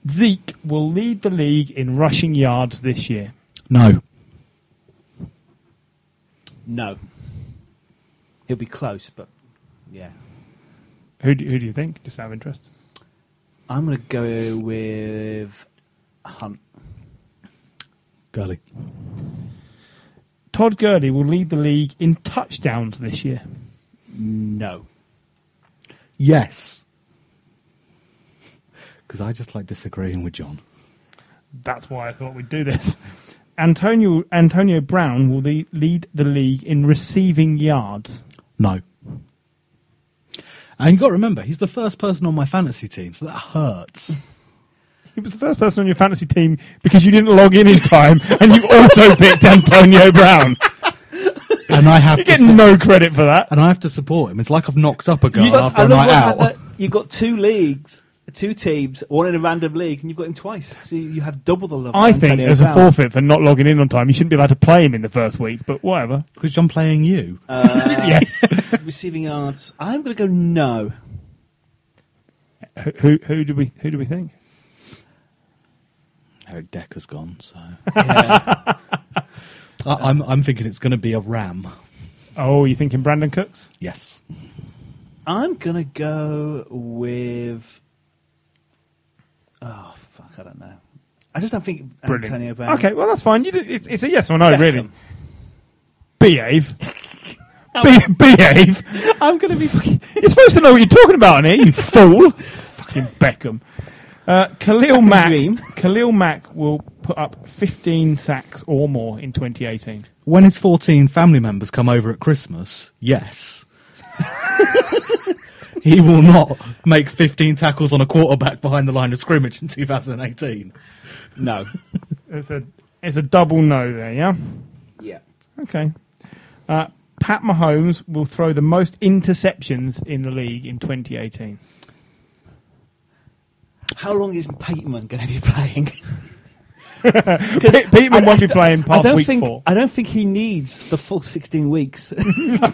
Zeke will lead the league in rushing yards this year. No. No. He'll be close, but yeah. Who do, who do you think? Just out of interest. I'm going to go with Hunt. Gurley. Todd Gurley will lead the league in touchdowns this year. No. Yes. Because I just like disagreeing with John. That's why I thought we'd do this. Antonio Antonio Brown will le- lead the league in receiving yards. No. And you've got to remember, he's the first person on my fantasy team, so that hurts. He was the first person on your fantasy team because you didn't log in in time and you auto picked Antonio Brown. and I have You to get su- no credit for that. and I have to support him. It's like I've knocked up a girl You- after I a love night what- out. that- You've got two leagues, two teams, one in a random league, and you've got him twice. So you have double the love. I think there's a forfeit for not logging in on time, you shouldn't be allowed to play him in the first week, but whatever. Because I'm playing you. Uh, yes. receiving yards. I'm going to go no. who, who who do we who do we think? Eric Decker's gone, so Yeah. I, I'm I'm thinking it's going to be a ram. Oh, you thinking Brandin Cooks? Yes. I'm going to go with. Oh fuck! I don't know. I just don't think Brilliant. Antonio Brown. Okay, well that's fine. You did, it's, it's a yes or no, Beckham. really. Behave. Be- behave. I'm going to be. fucking- You're supposed to know what you're talking about, here, you fool. Fucking Beckham. Uh, Khalil Mack. dream. Khalil Mack will put up 15 sacks or more in 2018. When his 14 family members come over at Christmas, yes. he will not make 15 tackles on a quarterback behind the line of scrimmage in 2018. No. It's a it's a double no there, yeah. Yeah. Okay. Uh, Pat Mahomes will throw the most interceptions in the league in 2018. How long is Peterman going to be playing? Pe- Peterman won't be playing I past don't week think. four. I don't think he needs the full 16 weeks. you,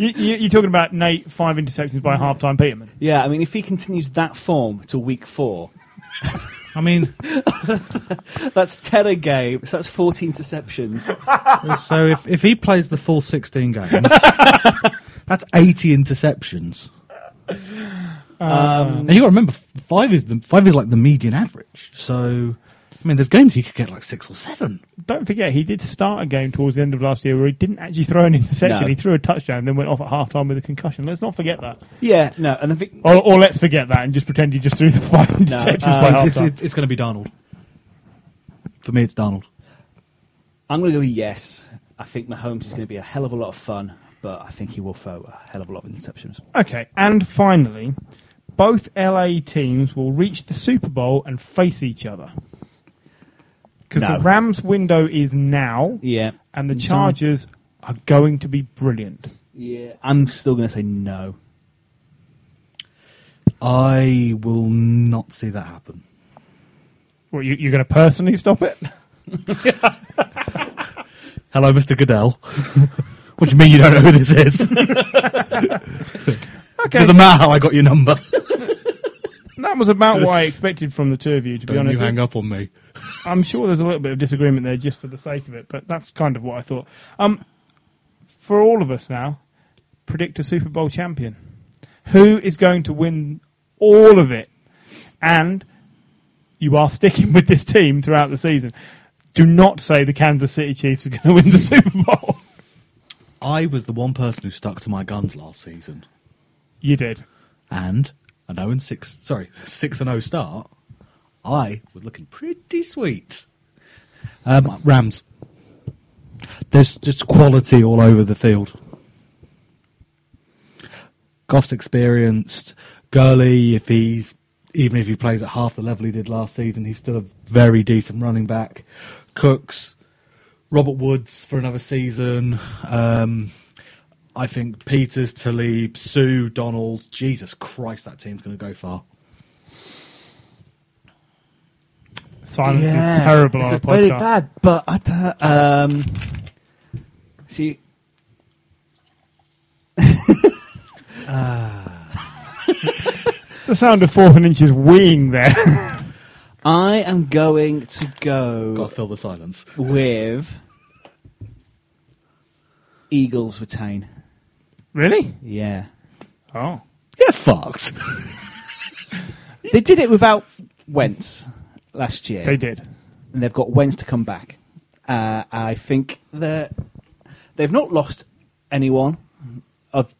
you, you're talking about Nate five interceptions by halftime Peterman. yeah, I mean, if he continues that form to week four, I mean, that's 10 a game. So that's 14 interceptions. so if, if he plays the full 16 games, that's 80 interceptions. Um, And you got to remember, five is the, five is like the median average. So, I mean, there's games he could get like six or seven. Don't forget, he did start a game towards the end of last year where he didn't actually throw an interception. No. He threw a touchdown, and then went off at halftime with a concussion. Let's not forget that. yeah, no, and I think Or, or let's forget that and just pretend he just threw the five interceptions uh, by It's, halftime. it's, it's going to be Donald. For me, it's Donald. I'm going to go with yes. I think Mahomes is going to be a hell of a lot of fun, but I think he will throw a hell of a lot of interceptions. Okay, and finally, both LA teams will reach the Super Bowl and face each other. Because No. the Rams window is now, Yeah. and the Chargers are going to be brilliant. Yeah. I'm still going to say no. I will not see that happen. What, you, you're going to personally stop it? Hello, Mr. Goodell. what do you mean you don't know who this is? Okay, Doesn't matter how I got your number. That was about what I expected from the two of you, to be Don't honest. you hang up on me. I'm sure there's a little bit of disagreement there just for the sake of it, but that's kind of what I thought. Um, for all of us now, predict a Super Bowl champion. Who is going to win all of it? And you are sticking with this team throughout the season. Do not say the Kansas City Chiefs are going to win the Super Bowl. I was the one person who stuck to my guns last season. You did. And an 0 and 6, sorry, 6 and 0 start, I was looking pretty sweet. Um, Rams. There's just quality all over the field. Goff's experienced. Gurley, if he's even if he plays at half the level he did last season, he's still a very decent running back. Cooks, Robert Woods for another season. Um, I think Peters, Talib, Suh, Donald. Jesus Christ, that team's going to go far. Silence Yeah, is terrible it's on a a really bad, but I don't, um, see. The sound of fourth and inches weeing there. I am going to go Got to fill the silence. with Eagles retain. Really? Yeah, Oh. Get fucked. they did it without Wentz last year. They did. and they've got Wentz to come back. Uh, I think that they've not lost anyone of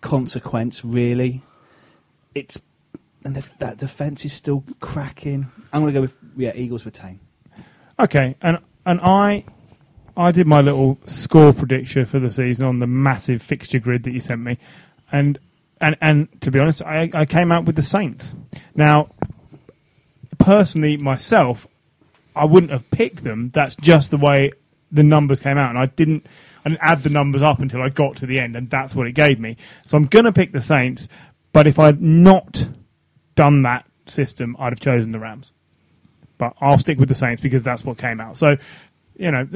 consequence, really. It's and the, that defense is still cracking. I'm going to go with yeah, Eagles retain. Okay, and and I I did my little score prediction for the season on the massive fixture grid that you sent me, and and and to be honest, I, I came out with the Saints. Now, personally, myself, I wouldn't have picked them. That's just the way the numbers came out, and I didn't. I didn't add the numbers up until I got to the end, and that's what it gave me. So I'm going to pick the Saints, but if I'd not done that system, I'd have chosen the Rams but I'll stick with the Saints because that's what came out. So, you know,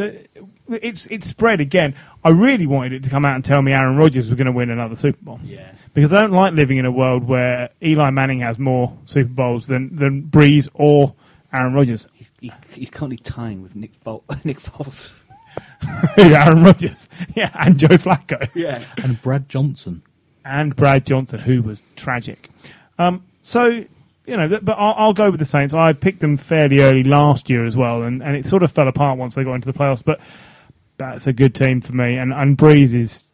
it's it's spread again. I really wanted it to come out and tell me Aaron Rodgers was going to win another Super Bowl. Yeah. Because I don't like living in a world where Eli Manning has more Super Bowls than than Brees or Aaron Rodgers. He's, he, he's currently tying with Nick Fol- Nick Foles. Aaron Rodgers, yeah, and Joe Flacco. Yeah. and Brad Johnson. and Brad Johnson, who was tragic. Um, so you know, but I'll, I'll go with the Saints. I picked them fairly early last year as well, and, and it sort of fell apart once they got into the playoffs. But that's a good team for me, and and Brees is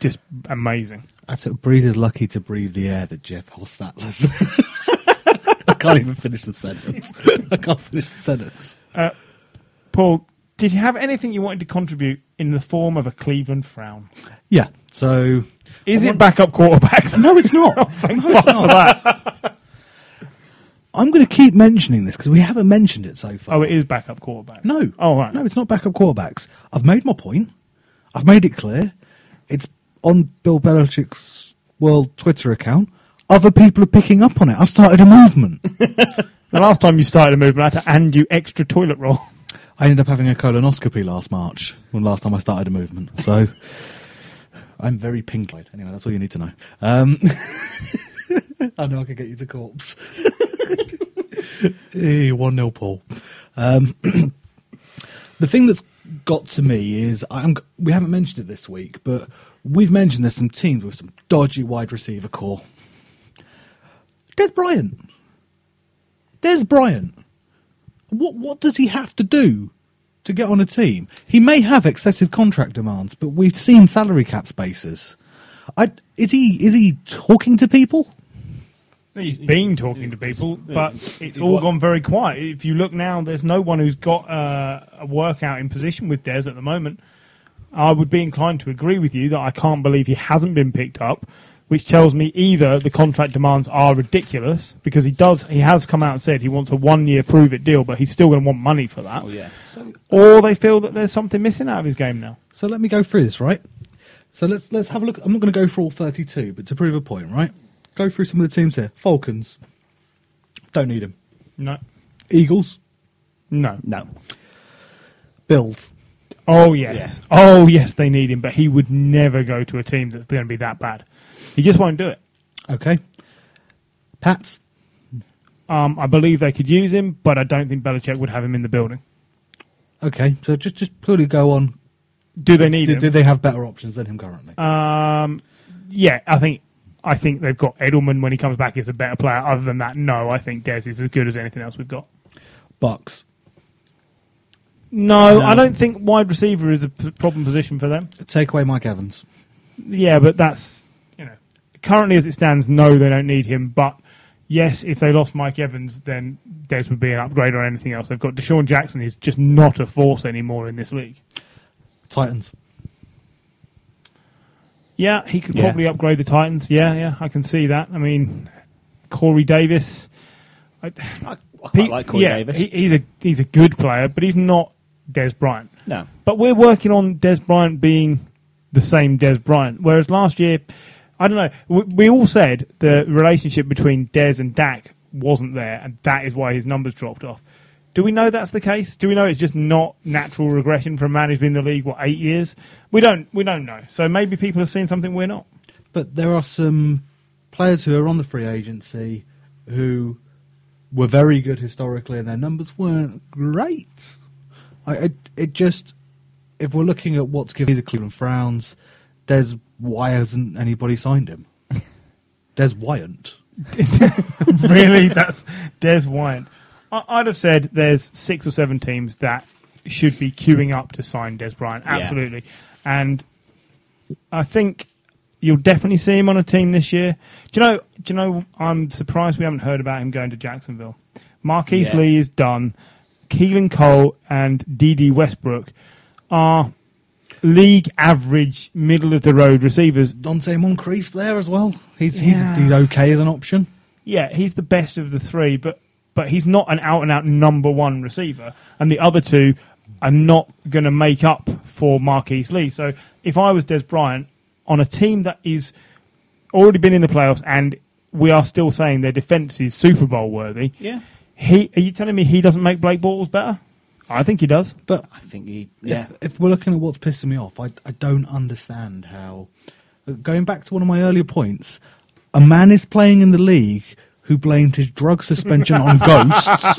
just amazing. I took Brees is lucky to breathe the air that Jeff Hostetler's. I can't even finish the sentence. I can't finish the sentence. Uh, Paul, did you have anything you wanted to contribute in the form of a Cleveland frown? Yeah. So Is I it want- backup quarterbacks? no, it's not. Oh, thank fuck for that. I'm going to keep mentioning this because we haven't mentioned it so far. Oh, it is backup quarterback. No. Oh, right. No, it's not backup quarterbacks. I've made my point. I've made it clear. It's on Bill Belichick's world Twitter account. Other people are picking up on it. I've started a movement. The last time you started a movement, I had to hand you extra toilet roll. I ended up having a colonoscopy last March, when last time I started a movement. So I'm very pink-eyed. Anyway, that's all you need to know. Um, I know I could get you to corpse. Hey, one 0 Paul. Um, the thing that's got to me is I'm, we haven't mentioned it this week, but we've mentioned there's some teams with some dodgy wide receiver corps. Dez Bryant. Dez Bryant. What what does he have to do to get on a team? He may have excessive contract demands, but we've seen salary cap spaces. I, is he is he talking to people? He's been talking to people, but it's all gone very quiet. If you look now, there's no one who's got uh, a workout in position with Dez at the moment. I would be inclined to agree with you that I can't believe he hasn't been picked up, which tells me either the contract demands are ridiculous because he does he has come out and said he wants a one year prove it deal, but he's still going to want money for that, Oh yeah. or they feel that there's something missing out of his game now. So let me go through this, right? So let's let's have a look. I'm not going to go through all 32, but to prove a point, right? Go through some of the teams here. Falcons, don't need him. No, Eagles, no. No. Bills, Oh yes, oh yes, they need him, but he would never go to a team that's going to be that bad. He just won't do it. okay. Pats, Um, I believe they could use him, but I don't think Belichick would have him in the building. okay. So just just purely go on. Do they need Do, him? do they have better options than him currently? Um, yeah, I think I think they've got Edelman when he comes back is a better player. Other than that, no, I think Dez is as good as anything else we've got. Bucks, No, No. I don't think wide receiver is a p- problem position for them. take away Mike Evans. Yeah, but that's you know currently as it stands, no, they don't need him. But yes, if they lost Mike Evans, then Dez would be an upgrade on anything else. They've got DeSean Jackson is just not a force anymore in this league. Titans, Yeah, he could Yeah. probably upgrade the Titans. Yeah, yeah, I can see that. I mean, Corey Davis. I, I, I quite he- like Corey yeah, Davis. he- he's a he's a good player, but he's not Dez Bryant. no. But we're working on Dez Bryant being the same Dez Bryant. Whereas last year, I don't know. We, we all said the relationship between Dez and Dak wasn't there, and that is why his numbers dropped off. Do we know that's the case? Do we know it's just not natural regression for a man who's been in the league what eight years? We don't. We don't know. So maybe people have seen something we're not. But there are some players who are on the free agency who were very good historically, and their numbers weren't great. I, it, it just, if we're looking at what's giving the Cleveland frowns, Dez, why hasn't anybody signed him? Des Wyant. really, that's Des Wyant. I, I'd have said there's six or seven teams that should be queuing up to sign Dez Bryant. Yeah. Absolutely, and I think you'll definitely see him on a team this year. Do you know? Do you know? I'm surprised we haven't heard about him going to Jacksonville. Marquise Yeah. Lee is done. Keelan Cole and Dede Westbrook are league average, middle of the road receivers. Donte Moncrief's there as well. He's he's, he's okay as an option. Yeah, he's the best of the three, but but he's not an out and out number one receiver, and the other two are not going to make up for Marquise Lee. So if I was Dez Bryant on a team that is already been in the playoffs and we are still saying their defense is Super Bowl worthy, Yeah, he are you telling me he doesn't make Blake Bortles better? I think he does. But I think he. Yeah, if, if we're looking at what's pissing me off, I, I don't understand how. Going back to one of my earlier points, a man is playing in the league who blamed his drug suspension on ghosts.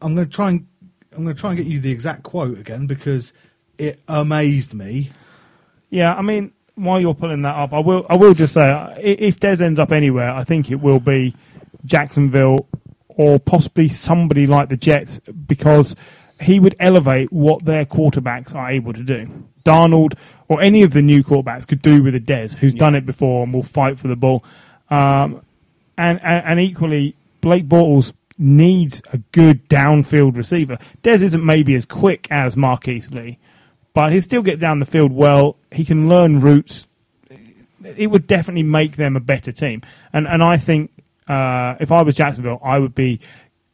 I'm going to try and I'm going to try and get you the exact quote again because it amazed me. Yeah, I mean, while you're pulling that up, I will I will just say if Dez ends up anywhere, I think it will be Jacksonville or possibly somebody like the Jets because he would elevate what their quarterbacks are able to do. Darnold or any of the new quarterbacks could do with a Dez who's done it before and will fight for the ball. Um, and, and and equally, Blake Bortles needs a good downfield receiver. Dez isn't maybe as quick as Marquise Lee, but he'll still get down the field well. He can learn routes. It would definitely make them a better team. And and I think uh, if I was Jacksonville, I would be.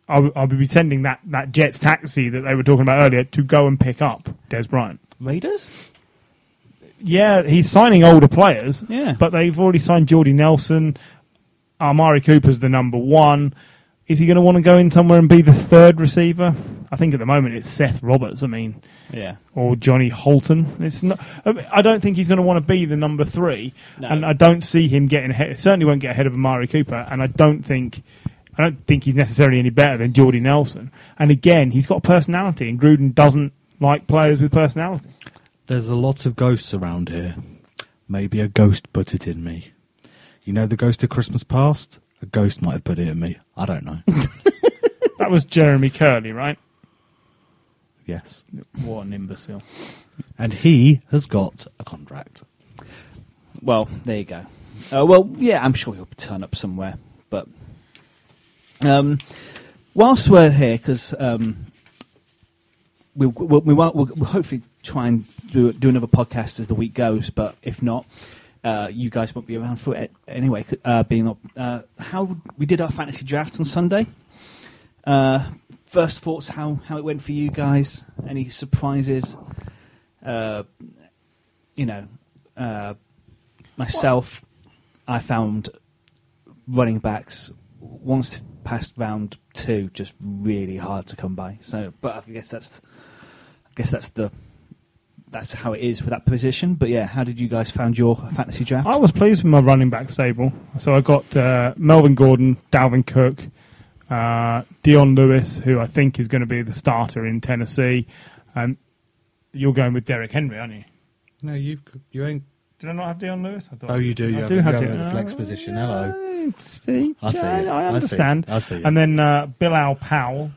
I would, I would be sending that, that Jets taxi that they were talking about earlier to go and pick up Dez Bryant. Raiders. Yeah, he's signing older players, Yeah, but they've already signed Jordy Nelson. Amari Cooper's the number one. Is he going to want to go in somewhere and be the third receiver? I think at the moment it's Seth Roberts. I mean, yeah. or Johnny Holton. It's not. I don't think he's going to want to be the number three, No. and I don't see him getting ahead. Certainly won't get ahead of Amari Cooper, and I don't think. I don't think he's necessarily any better than Jordy Nelson. And again, he's got personality, and Gruden doesn't like players with personality. There's a lot of ghosts around here. Maybe a ghost put it in me. You know the ghost of Christmas past? A ghost might have put it in me. I don't know. That was Jeremy Kerley, right? yes. What an imbecile. And he has got a contract. Well, there you go. Uh, well, yeah, I'm sure he'll turn up somewhere. But um, whilst we're here, because um, we, we, we, won't- we'll, we'll hopefully try and do, do another podcast as the week goes. But if not, uh, you guys won't be around for it anyway. Uh, being up, uh, how we did our fantasy draft on Sunday. Uh, first thoughts, how how it went for you guys? Any surprises? Uh, you know, uh, myself, I found running backs once past round two just really hard to come by. So, but I guess that's, I guess that's the, that's how it is with that position. But yeah, how did you guys found your fantasy draft? I was pleased with my running back stable. So I got uh, Melvin Gordon, Dalvin Cook, uh, Dion Lewis, who I think is going to be the starter in Tennessee. Um, you're going with Derrick Henry, aren't you? No, you've you ain't. Did I not have Dion Lewis? I thought Oh, you do. You I have, do you have have Dion. the flex position. Hello. Uh, See, I see. I, it. I I see understand. I see. And then uh, Bilal Powell,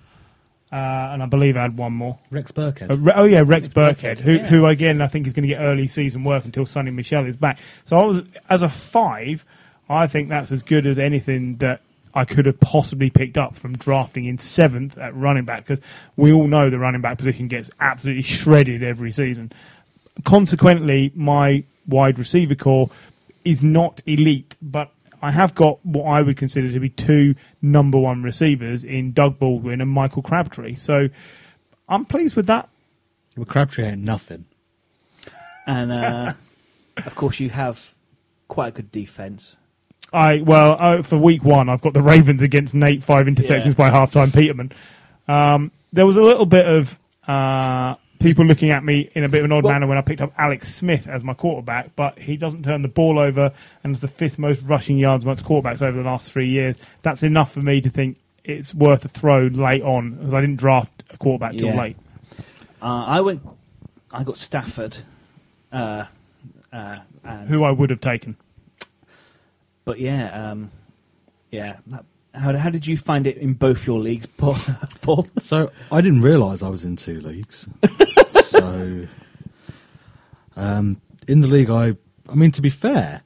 uh, and I believe I had one more. Rex Burkhead. Uh, Re- oh yeah, Rex Burkhead, who, yeah. who again I think is going to get early season work until Sony Michel is back. So I was as a five, I think that's as good as anything that I could have possibly picked up from drafting in seventh at running back because we all know the running back position gets absolutely shredded every season. Consequently, my wide receiver corps is not elite, but I have got what I would consider to be two number one receivers in Doug Baldwin and Michael Crabtree. So I'm pleased with that. But Crabtree ain't nothing. and uh, of course you have quite a good defense. I well uh, for week one, I've got the Ravens against Nate five interceptions Yeah. by halftime. Peterman. Um, there was a little bit of uh, people looking at me in a bit of an odd Well- manner when I picked up Alex Smith as my quarterback, but he doesn't turn the ball over and is the fifth most rushing yards amongst quarterbacks over the last three years. That's enough for me to think it's worth a throw late on because I didn't draft a quarterback till Yeah. late. Uh, I went. I got Stafford. Uh, uh, and, Who I would have taken. But yeah, um, yeah. that- How, how did you find it in both your leagues, Paul? Paul? So I didn't realise I was in two leagues. so um, in the league, I I mean to be fair,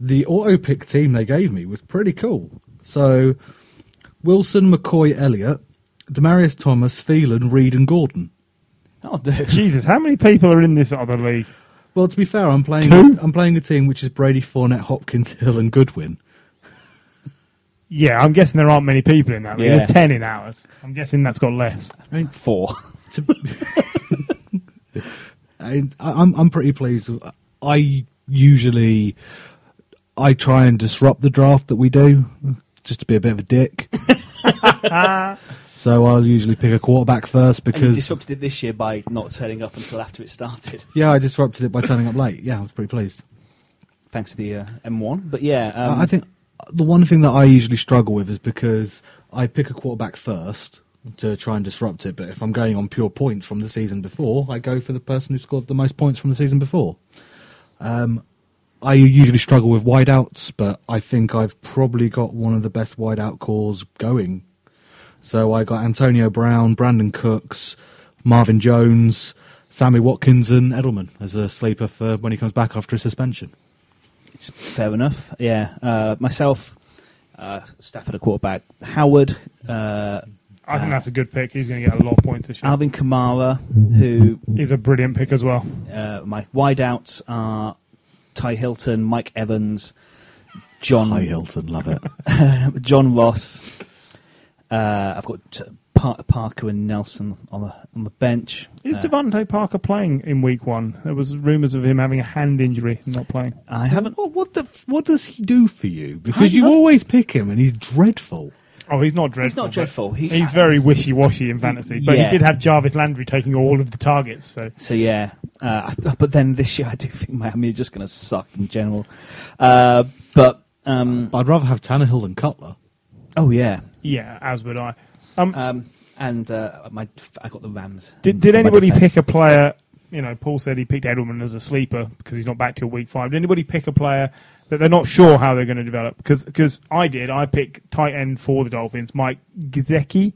the auto pick team they gave me was pretty cool. So Wilson, McCoy, Elliott, Demaryius Thomas, Thielen, Reed, and Gordon. Oh, dude. Jesus, how many people are in this other league? Well, to be fair, I'm playing. Two? I'm playing a team which is Brady, Fournette, Hopkins, Hill, and Goodwin. Yeah, I'm guessing there aren't many people in that league. Yeah. There's ten in ours. I'm guessing that's got less. I mean, Four. to, I, I'm I'm pretty pleased. I usually I try and disrupt the draft that we do, just to be a bit of a dick. so I'll usually pick a quarterback first And you because disrupted it this year by not turning up until after it started, yeah, I disrupted it by turning up late. Yeah, I was pretty pleased. thanks to the uh, M1. But yeah, um, I I think the one thing that I usually struggle with is because I pick a quarterback first to try and disrupt it. But if I'm going on pure points from the season before, I go for the person who scored the most points from the season before. Um, I usually struggle with wideouts, but I think I've probably got one of the best wideout corps going. So I got Antonio Brown, Brandin Cooks, Marvin Jones, Sammy Watkins, and Edelman as a sleeper for when he comes back after a suspension. It's fair enough. Yeah, uh, myself, uh, Stafford at quarterback, Howard, uh, I think Uh, that's a good pick. He's going to get a lot of points this year. Alvin Kamara, who He's a brilliant pick as well. uh, my wideouts are T.Y. Hilton, Mike Evans, John Hi Hilton, love it. John Ross. Uh, I've got uh, Par- Parker and Nelson on the on the bench. Is Uh, DeVante Parker playing in week one? There was rumours of him having a hand injury and not playing. I haven't. What, what the? What does he do for you? I Because you love- always pick him, and he's dreadful. Oh, he's not dreadful. He's not dreadful. He, He's very wishy-washy in fantasy, but Yeah. he did have Jarvis Landry taking all of the targets. So So yeah, uh, but then this year I do think Miami are just going to suck in general. Uh, but um, But I'd rather have Tannehill than Cutler. oh yeah, yeah, as would I. Um, um, and uh, my I got the Rams. did did anybody pick a player? You know, Paul said he picked Edelman as a sleeper because he's not back till week five. Did anybody pick a player that they're not sure how they're going to develop? Because I did. I picked tight end for the Dolphins, Mike Gesicki,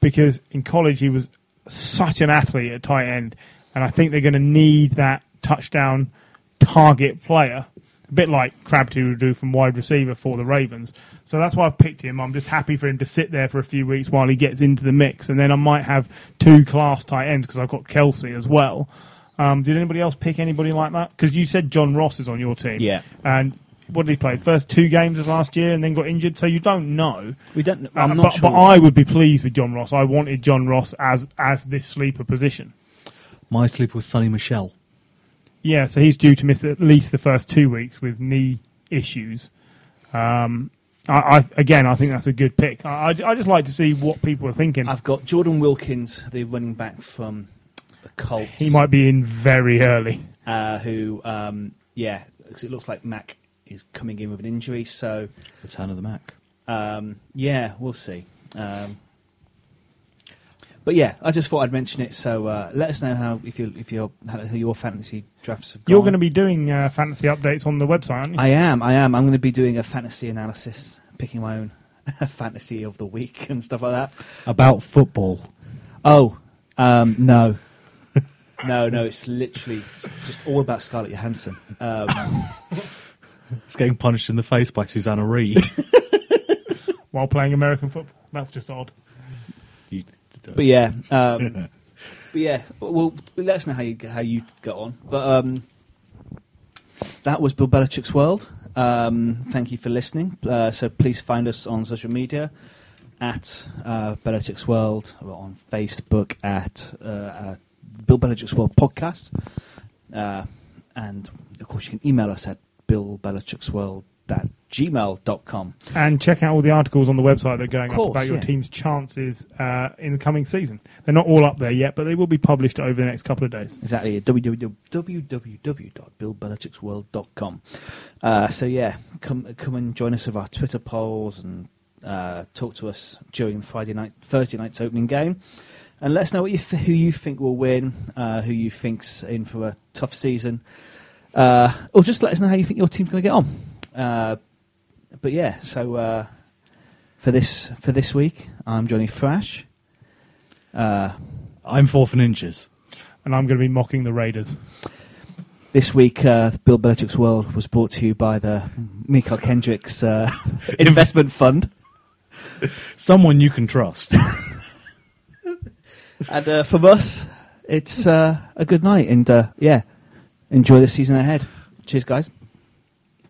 because in college he was such an athlete at tight end, and I think they're going to need that touchdown target player, a bit like Crabtree would do from wide receiver for the Ravens. So that's why I've picked him. I'm just happy for him to sit there for a few weeks while he gets into the mix, and then I might have two class tight ends because I've got Kelce as well. Um, did anybody else pick anybody like that? Because you said John Ross is on your team, Yeah. and what did he play? First two games of last year, and then got injured. So you don't know. We don't. Uh, I'm not but, sure. but I would be pleased with John Ross. I wanted John Ross as as this sleeper position. My sleeper was Sony Michel. Yeah, so he's due to miss at least the first two weeks with knee issues. Um, I, I again, I think that's a good pick. I, I, I just like to see what people are thinking. I've got Jordan Wilkins, the running back from the Colts. he might be in very early. uh, who, um, yeah, 'cause it looks like Mack is coming in with an injury. So, Return of the Mack. um, yeah, we'll see. Um, but yeah, I just thought I'd mention it. So uh, let us know how if you if your how your fantasy drafts have gone. You're going to be doing uh, fantasy updates on the website, aren't you? I am. I am. I'm going to be doing a fantasy analysis, picking my own fantasy of the week and stuff like that. About football. Oh, um, no. No, no, it's literally just all about Scarlett Johansson. Um, He's getting punched in the face by Susanna Reid. While playing American football, that's just odd. You- But yeah, um, but yeah. Well, let us know how you how you got on. But um, that was Bill Belichick's world. Um, thank you for listening. Uh, so please find us on social media at uh, Belichick's World or on Facebook at uh, uh, Bill Belichick's World Podcast. Uh, and of course, you can email us at Bill Belichick's World at gmail.com. And check out all the articles on the website that are going Course, up about your yeah. team's chances uh, in the coming season. They're not all up there yet, but they will be published over the next couple of days. Exactly, at www.billbelichicksworld.com. Uh, so yeah, come come and join us with our Twitter polls and uh, talk to us during Friday night, Thursday night's opening game, and let us know what you th- who you think will win, uh, who you think's in for a tough season, uh, or just let us know how you think your team's going to get on. Uh, but yeah, so uh, for this for this week, I'm Johnny Thrash. Uh, I'm fourth and inches. And I'm going to be mocking the Raiders. This week, uh, Bill Belichick's World was brought to you by the Mychal Kendricks uh, Investment Fund. Someone you can trust. And uh, from us, it's uh, a good night. And uh, yeah, enjoy the season ahead. Cheers, guys.